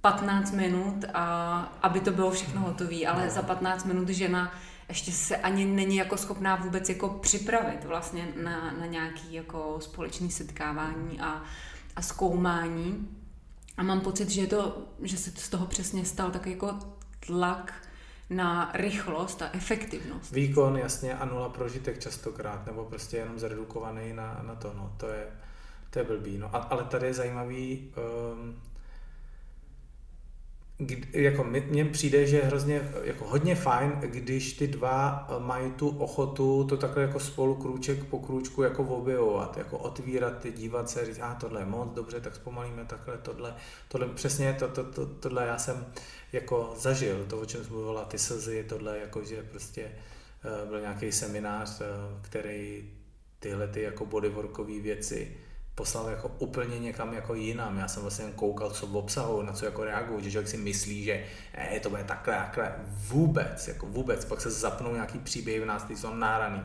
15 minut, a aby to bylo všechno hotové, ale za 15 minut žena ještě se ani není jako schopná vůbec jako připravit vlastně na, na nějaký jako společný setkávání a, a zkoumání. A mám pocit, že, to, že se z toho přesně stal tak jako tlak na rychlost a efektivnost. Výkon, jasně, a nula prožitek častokrát, nebo prostě jenom zredukovaný na, na to, no, to je, to je blbý. No, a, ale tady je zajímavý, um, jako mně přijde, že je hrozně, jako hodně fajn, když ty dva mají tu ochotu to takhle jako spolu krůček po krůčku jako objevovat, jako otvírat ty, dívat se, říct, a ah, tohle je moc, dobře, tak zpomalíme takhle, tohle, tohle. Přesně, to, to, to, tohle já jsem jako zažil, to, o čem jsem mluvila, ty slzy, tohle, jako že prostě uh, byl nějaký seminář, uh, který tyhle ty jako bodyworkové věci poslal jako úplně někam jako jinam. Já jsem vlastně koukal, co v obsahu, na co jako reagují, že člověk si myslí, že je, to bude takhle, takhle. Vůbec, jako vůbec. Pak se zapnou nějaký příběhy v nás, ty jsou náraný.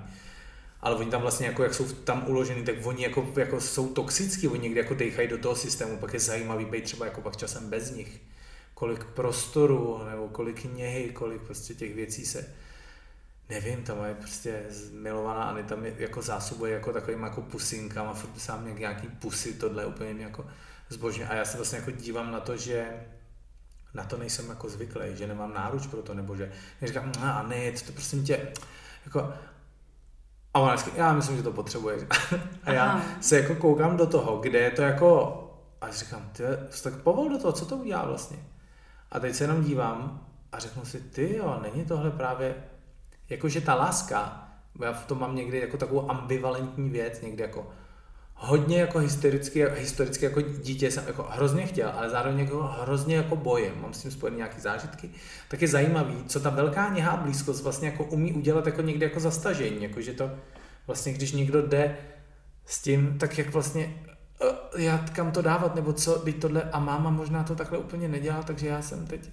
Ale oni tam vlastně, jako, jak jsou tam uložený, tak oni jako, jako jsou toxický, oni někdy jako dechají do toho systému, pak je zajímavý být třeba jako pak časem bez nich. Kolik prostoru, nebo kolik něhy, kolik prostě těch věcí se nevím, tam je prostě milovaná Anita mi jako zásobuje jako takovým jako pusinkama, furt sám nějaký pusy, tohle úplně mě jako zbožně. A já se vlastně jako dívám na to, že na to nejsem jako zvyklý, že nemám náruč pro to, nebo že říkám, no, a ne, to, to prosím tě, jako, a ona vždycky, já myslím, že to potřebuješ. a já Aha. se jako koukám do toho, kde je to jako, a říkám, ty, tak povol do toho, co to udělá vlastně. A teď se jenom dívám a řeknu si, ty jo, není tohle právě jakože ta láska, já v tom mám někdy jako takovou ambivalentní věc, někdy jako hodně jako historicky, historicky jako dítě jsem jako hrozně chtěl, ale zároveň jako hrozně jako bojem, mám s tím spojené nějaké zážitky, tak je zajímavý, co ta velká něhá blízkost vlastně jako umí udělat jako někdy jako zastažení, jako že to vlastně, když někdo jde s tím, tak jak vlastně uh, já kam to dávat, nebo co, teď tohle, a máma možná to takhle úplně nedělá, takže já jsem teď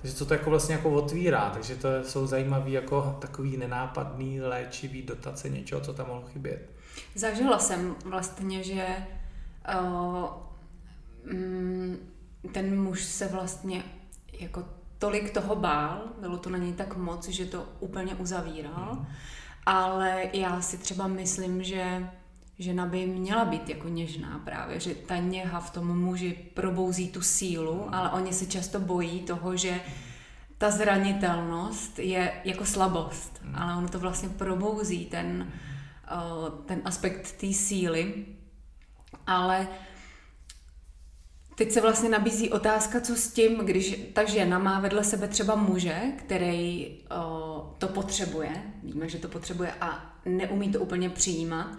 takže co to jako vlastně jako otvírá, takže to jsou zajímavý jako takový nenápadný léčivý dotace něčeho, co tam mohlo chybět. Zažila jsem vlastně, že uh, ten muž se vlastně jako tolik toho bál, bylo to na něj tak moc, že to úplně uzavíral, mm. ale já si třeba myslím, že žena by měla být jako něžná právě, že ta něha v tom muži probouzí tu sílu, ale oni se často bojí toho, že ta zranitelnost je jako slabost, mm. ale ono to vlastně probouzí ten, uh, ten aspekt té síly, ale Teď se vlastně nabízí otázka, co s tím, když ta žena má vedle sebe třeba muže, který o, to potřebuje, víme, že to potřebuje a neumí to úplně přijímat,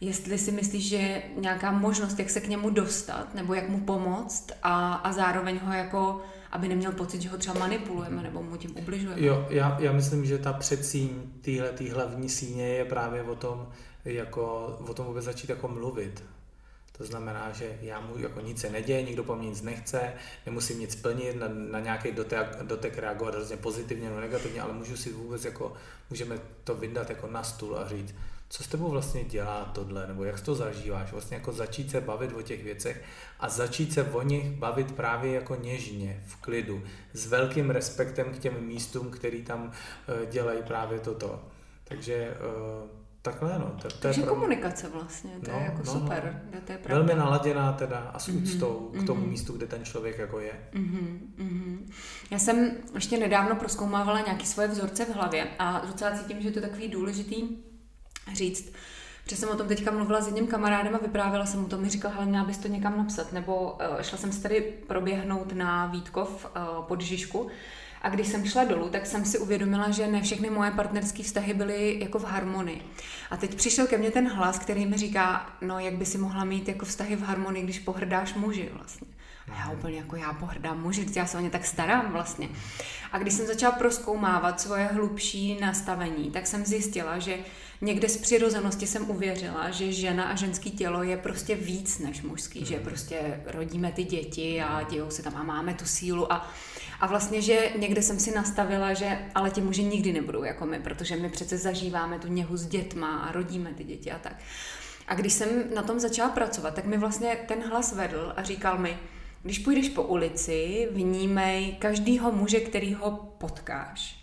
jestli si myslíš, že je nějaká možnost, jak se k němu dostat, nebo jak mu pomoct a, a zároveň ho jako, aby neměl pocit, že ho třeba manipulujeme nebo mu tím ubližujeme. Jo, já, já myslím, že ta předsíň téhle hlavní síně je právě o tom, jako, o tom vůbec začít jako mluvit to znamená, že já mu jako nic se neděje, nikdo po mně nic nechce, nemusím nic plnit, na, na nějaký dotek, dotek reagovat hrozně pozitivně nebo negativně, ale můžu si vůbec jako, můžeme to vydat jako na stůl a říct, co s tebou vlastně dělá tohle, nebo jak to zažíváš, vlastně jako začít se bavit o těch věcech a začít se o nich bavit právě jako něžně, v klidu, s velkým respektem k těm místům, který tam eh, dělají právě toto. Takže eh, Takhle, no. To, to Takže je komunikace vlastně, to no, je jako no, super. No. To je Velmi naladěná teda a s mhm, úctou mm-hmm. k tomu mm-hmm. místu, kde ten člověk jako je. Mm-hmm, mm-hmm. Já jsem ještě nedávno proskoumávala nějaké svoje vzorce v hlavě a docela cítím, že je to takový důležitý říct, že jsem o tom teďka mluvila s jedním kamarádem a vyprávěla jsem mu to, mi říkal, hele, měla bys to někam napsat, nebo uh, šla jsem se tady proběhnout na Vítkov uh, pod Žižku a když jsem šla dolů, tak jsem si uvědomila, že ne všechny moje partnerské vztahy byly jako v harmonii. A teď přišel ke mně ten hlas, který mi říká, no jak by si mohla mít jako vztahy v harmonii, když pohrdáš muži vlastně. A já úplně jako já pohrdám muži, já se o ně tak starám vlastně. A když jsem začala proskoumávat svoje hlubší nastavení, tak jsem zjistila, že někde z přirozenosti jsem uvěřila, že žena a ženský tělo je prostě víc než mužský, že prostě rodíme ty děti a dějou se tam a máme tu sílu a a vlastně, že někde jsem si nastavila, že ale ti muži nikdy nebudou jako my, protože my přece zažíváme tu něhu s dětma a rodíme ty děti a tak. A když jsem na tom začala pracovat, tak mi vlastně ten hlas vedl a říkal mi, když půjdeš po ulici, vnímej každýho muže, který ho potkáš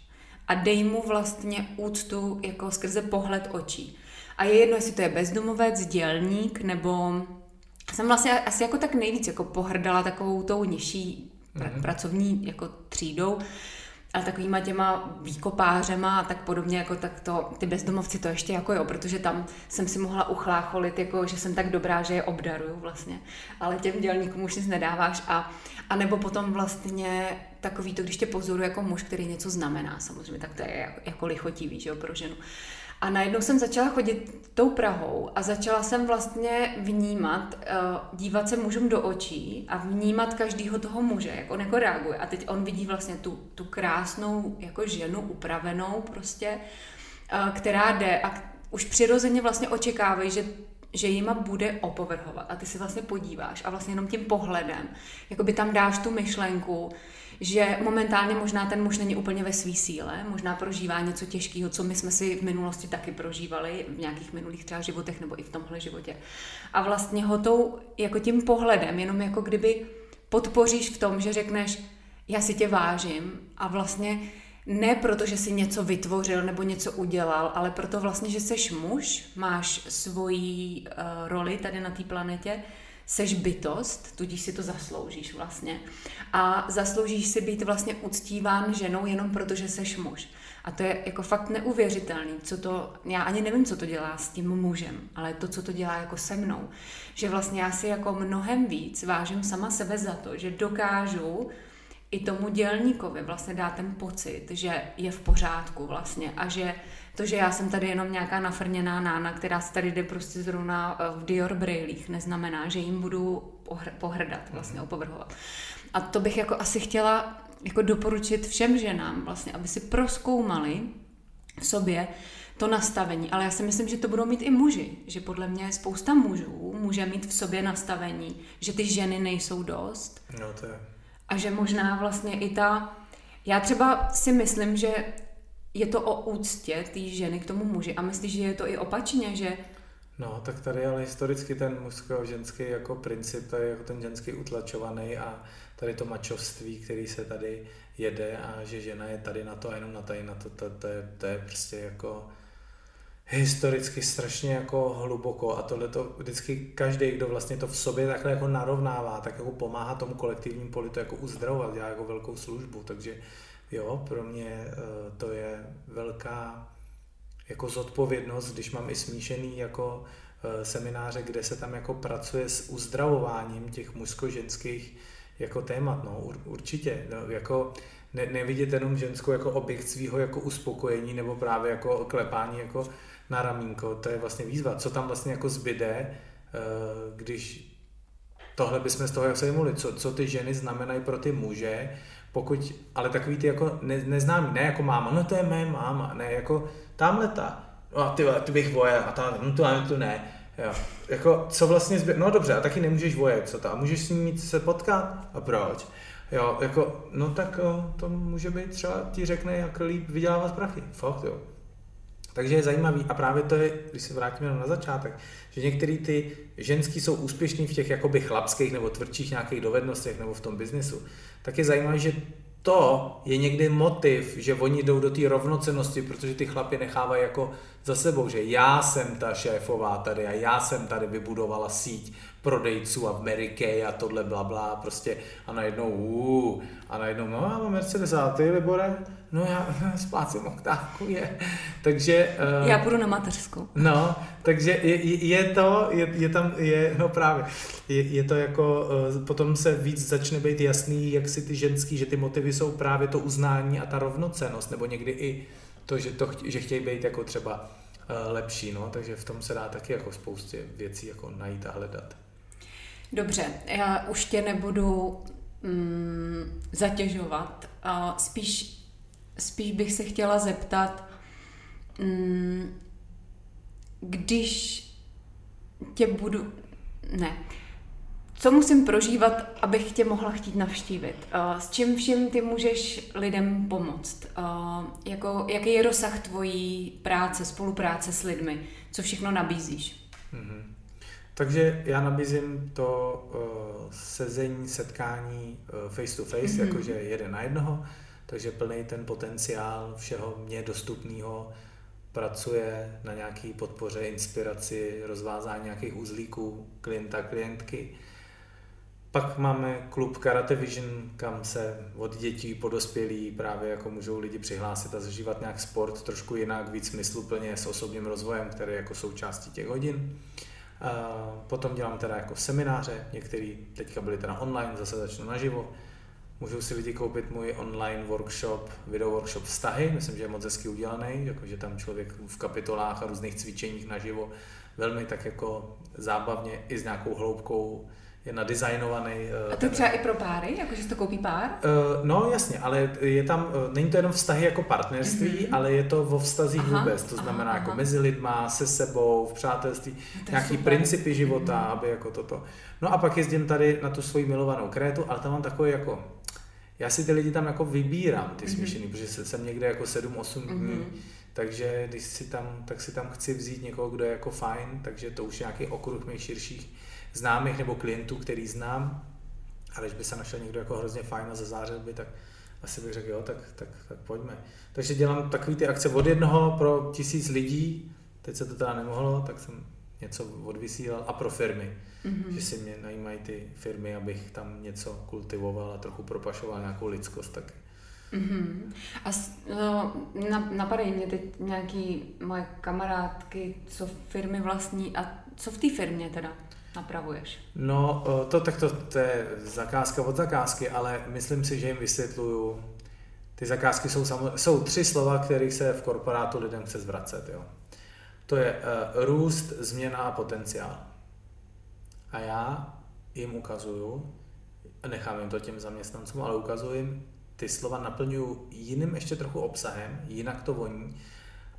a dej mu vlastně úctu jako skrze pohled očí. A je jedno, jestli to je bezdomovec, dělník, nebo jsem vlastně asi jako tak nejvíc jako pohrdala takovou tou nižší mm-hmm. pracovní jako třídou, ale takovýma těma výkopářema a tak podobně, jako tak to, ty bezdomovci to ještě jako jo, protože tam jsem si mohla uchlácholit, jako že jsem tak dobrá, že je obdaruju vlastně, ale těm dělníkům už nic nedáváš a, a nebo potom vlastně takový to, když tě pozoruje jako muž, který něco znamená samozřejmě, tak to je jako, jako lichotivý, že jo, pro ženu. A najednou jsem začala chodit tou Prahou a začala jsem vlastně vnímat, eh, dívat se mužům do očí a vnímat každého toho muže, jak on jako reaguje. A teď on vidí vlastně tu, tu krásnou jako ženu upravenou prostě, eh, která jde a už přirozeně vlastně očekávají, že že jima bude opovrhovat a ty si vlastně podíváš a vlastně jenom tím pohledem, jako by tam dáš tu myšlenku, že momentálně možná ten muž není úplně ve své síle, možná prožívá něco těžkého, co my jsme si v minulosti taky prožívali, v nějakých minulých třeba životech nebo i v tomhle životě. A vlastně ho tou, jako tím pohledem, jenom jako kdyby podpoříš v tom, že řekneš, já si tě vážím a vlastně ne proto, že jsi něco vytvořil nebo něco udělal, ale proto vlastně, že jsi muž, máš svoji uh, roli tady na té planetě, seš bytost, tudíž si to zasloužíš vlastně. A zasloužíš si být vlastně uctíván ženou jenom proto, že seš muž. A to je jako fakt neuvěřitelný, co to, já ani nevím, co to dělá s tím mužem, ale to, co to dělá jako se mnou. Že vlastně já si jako mnohem víc vážím sama sebe za to, že dokážu i tomu dělníkovi vlastně dát ten pocit, že je v pořádku vlastně a že to, že já jsem tady jenom nějaká nafrněná nána, která se tady jde prostě zrovna eh, v Dior brejlích, neznamená, že jim budu pohrdat, vlastně opovrhovat. A to bych jako asi chtěla jako doporučit všem ženám, vlastně, aby si proskoumali v sobě to nastavení, ale já si myslím, že to budou mít i muži, že podle mě spousta mužů může mít v sobě nastavení, že ty ženy nejsou dost. No to je. A že možná vlastně i ta, já třeba si myslím, že je to o úctě té ženy k tomu muži. A myslíš, že je to i opačně, že No, tak tady ale historicky ten mužsko-ženský jako princip, to je jako ten ženský utlačovaný a tady to mačovství, který se tady jede a že žena je tady na to a jenom na tady na to, to, to, je, to je prostě jako historicky strašně jako hluboko a tohle to vždycky každý, kdo vlastně to v sobě takhle jako narovnává, tak jako pomáhá tomu kolektivnímu politu jako uzdravovat, dělá jako velkou službu, takže jo, pro mě eh, to je velká jako zodpovědnost, když mám i smíšený jako eh, semináře, kde se tam jako pracuje s uzdravováním těch mužsko-ženských jako témat, no určitě, no, jako ne, nevidět jenom ženskou jako objekt svého jako uspokojení nebo právě jako klepání jako na ramínko, to je vlastně výzva. Co tam vlastně jako zbyde, eh, když tohle bychom z toho jak se co, co ty ženy znamenají pro ty muže, pokud, ale takový ty jako ne, neznámý, ne jako máma, no to je mé máma, ne jako tamhle ta, no a ty, ty bych voje, a ta, no to, to ne, jo. Jako, co vlastně zbyde, no dobře, a taky nemůžeš vojet, co a můžeš s ní se potkat, a proč? Jo, jako, no tak to může být třeba ti řekne, jak líp vydělávat prachy, fakt jo. Takže je zajímavý a právě to je, když se vrátíme na začátek, že některý ty ženský jsou úspěšní v těch jakoby chlapských nebo tvrdších nějakých dovednostech nebo v tom biznesu, tak je zajímavé, že to je někdy motiv, že oni jdou do té rovnocenosti, protože ty chlapy nechávají jako za sebou, že já jsem ta šéfová tady a já jsem tady vybudovala síť prodejců a Mary Kay a tohle bla bla, prostě a najednou uh, a najednou, no já mám Mercedes a ty, Libore? No já splácím oktávku, je. Takže... Uh, já půjdu na mateřskou. No, takže je, je to, je, je tam, je, no právě, je, je to jako, uh, potom se víc začne být jasný, jak si ty ženský, že ty motivy jsou právě to uznání a ta rovnocenost, nebo někdy i to, že, to, že chtějí být jako třeba uh, lepší, no, takže v tom se dá taky jako spoustě věcí jako najít a hledat. Dobře, já už tě nebudu mm, zatěžovat. A spíš, spíš bych se chtěla zeptat, mm, když tě budu... Ne. Co musím prožívat, abych tě mohla chtít navštívit? S čím vším ty můžeš lidem pomoct? Jako, jaký je rozsah tvojí práce, spolupráce s lidmi? Co všechno nabízíš? Mm-hmm. Takže já nabízím to uh, sezení, setkání uh, face to face, mm-hmm. jakože jeden na jednoho, takže plný ten potenciál všeho mě dostupného pracuje na nějaký podpoře, inspiraci, rozvázání nějakých uzlíků klienta, klientky. Pak máme klub Karate Vision, kam se od dětí po dospělí právě jako můžou lidi přihlásit a zažívat nějak sport trošku jinak, víc smysluplně s osobním rozvojem, který je jako součástí těch hodin. Potom dělám teda jako semináře, některý teďka byly teda online, zase začnu naživo. Můžou si lidi koupit můj online workshop, video workshop vztahy, myslím, že je moc hezky udělaný, jakože tam člověk v kapitolách a různých cvičeních naživo velmi tak jako zábavně i s nějakou hloubkou je nadizajnovaný. A to ten... třeba i pro páry, jakože to koupí pár? Uh, no jasně, ale je tam, uh, není to jenom vztahy jako partnerství, mm-hmm. ale je to vo vztazích aha, vůbec, to znamená aha, jako aha. mezi lidma, se sebou, v přátelství, to nějaký super. principy života, mm-hmm. aby jako toto. No a pak jezdím tady na tu svoji milovanou krétu, ale tam mám takový jako, já si ty lidi tam jako vybírám, ty mm-hmm. smíšený, protože jsem někde jako 7-8 mm-hmm. dní, takže když si tam, tak si tam chci vzít někoho, kdo je jako fajn, takže to už je nějaký okruh mých širších známých nebo klientů, který znám, ale když by se našel někdo jako hrozně fajn a zazářil by, tak asi bych řekl, jo, tak, tak, tak pojďme. Takže dělám takové ty akce od jednoho pro tisíc lidí, teď se to teda nemohlo, tak jsem něco odvysílal a pro firmy, mm-hmm. že si mě najímají ty firmy, abych tam něco kultivoval a trochu propašoval nějakou lidskost taky. Mm-hmm. A no, napadají mě teď nějaký moje kamarádky, co firmy vlastní a co v té firmě teda? Napravuješ? No, to tak to, to je zakázka od zakázky, ale myslím si, že jim vysvětluju. Ty zakázky jsou, samo, jsou tři slova, kterých se v korporátu lidem chce zvracet. Jo. To je uh, růst, změna a potenciál. A já jim ukazuju, nechám jim to těm zaměstnancům, ale ukazuju jim, ty slova naplňuju jiným ještě trochu obsahem, jinak to voní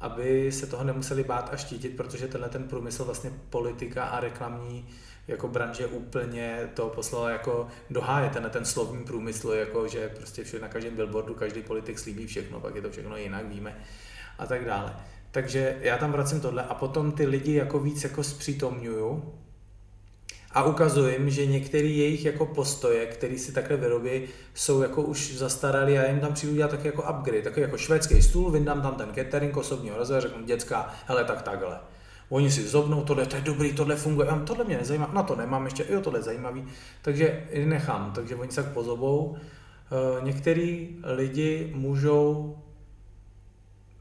aby se toho nemuseli bát a štítit, protože tenhle ten průmysl vlastně politika a reklamní jako branže úplně to poslala jako do háje, tenhle ten slovní průmysl, jako že prostě všude na každém billboardu každý politik slíbí všechno, pak je to všechno jinak, víme a tak dále. Takže já tam vracím tohle a potom ty lidi jako víc jako zpřítomňuju a ukazuji jim, že některé jejich jako postoje, které si takhle vyrobí, jsou jako už zastaralý a jim tam přijdu dělat taky jako upgrade, taky jako švédský stůl, vyndám tam ten catering osobního rozvoje, řeknu dětská, hele tak takhle. Oni si zobnou, tohle to je dobrý, tohle funguje, já, tohle mě nezajímá, na to nemám ještě, jo, tohle je zajímavý, takže nechám, takže oni se tak pozobou. Eh, některý lidi můžou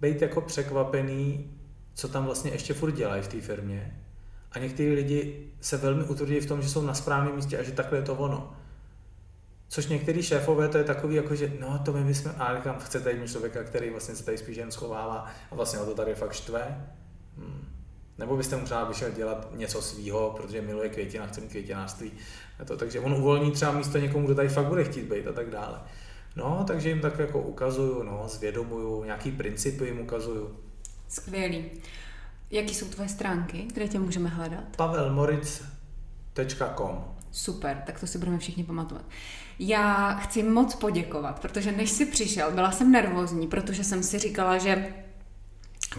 být jako překvapený, co tam vlastně ještě furt dělají v té firmě. A někteří lidi se velmi utvrdí v tom, že jsou na správném místě a že takhle je to ono. Což některý šéfové to je takový, jako že no to my bychom, a říkám, chcete jít člověka, který vlastně se tady spíš jen schovává a vlastně o to tady fakt štve. Hmm. Nebo byste mu třeba vyšel dělat něco svýho, protože miluje květina, chce mít květinářství. To, takže on uvolní třeba místo někomu, kdo tady fakt bude chtít být a tak dále. No, takže jim tak jako ukazuju, no, zvědomuju, nějaký principy jim ukazuju. Skvělý. Jaký jsou tvoje stránky, kde tě můžeme hledat? pavelmoric.com Super, tak to si budeme všichni pamatovat. Já chci moc poděkovat, protože než jsi přišel, byla jsem nervózní, protože jsem si říkala, že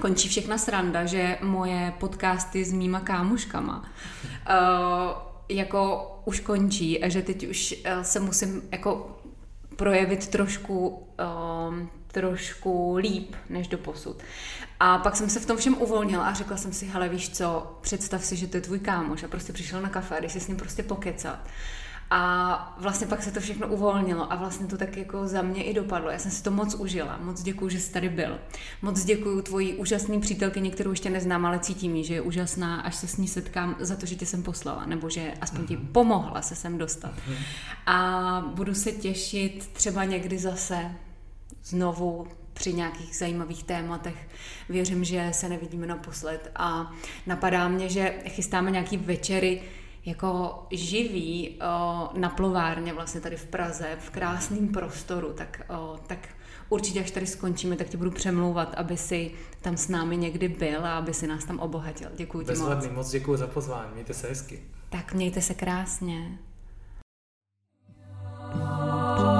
končí všechna sranda, že moje podcasty s mýma kámoškama uh, jako už končí a že teď už uh, se musím jako projevit trošku, um, trošku líp než do posud. A pak jsem se v tom všem uvolnila a řekla jsem si, hele víš co, představ si, že to je tvůj kámoš a prostě přišel na kafe a když si s ním prostě pokecat. A vlastně pak se to všechno uvolnilo a vlastně to tak jako za mě i dopadlo. Já jsem si to moc užila. Moc děkuji, že jsi tady byl. Moc děkuji tvojí úžasný přítelkyni, kterou ještě neznám, ale cítím ji, že je úžasná, až se s ní setkám za to, že tě jsem poslala, nebo že aspoň ti mhm. pomohla se sem dostat. Mhm. A budu se těšit třeba někdy zase znovu při nějakých zajímavých tématech. Věřím, že se nevidíme naposled a napadá mě, že chystáme nějaký večery, jako živý o, na plovárně vlastně tady v Praze, v krásném prostoru, tak, o, tak určitě až tady skončíme, tak ti budu přemlouvat, aby si tam s námi někdy byl a aby si nás tam obohatil. Děkuji ti moc. moc děkuji za pozvání, mějte se hezky. Tak mějte se krásně. Oh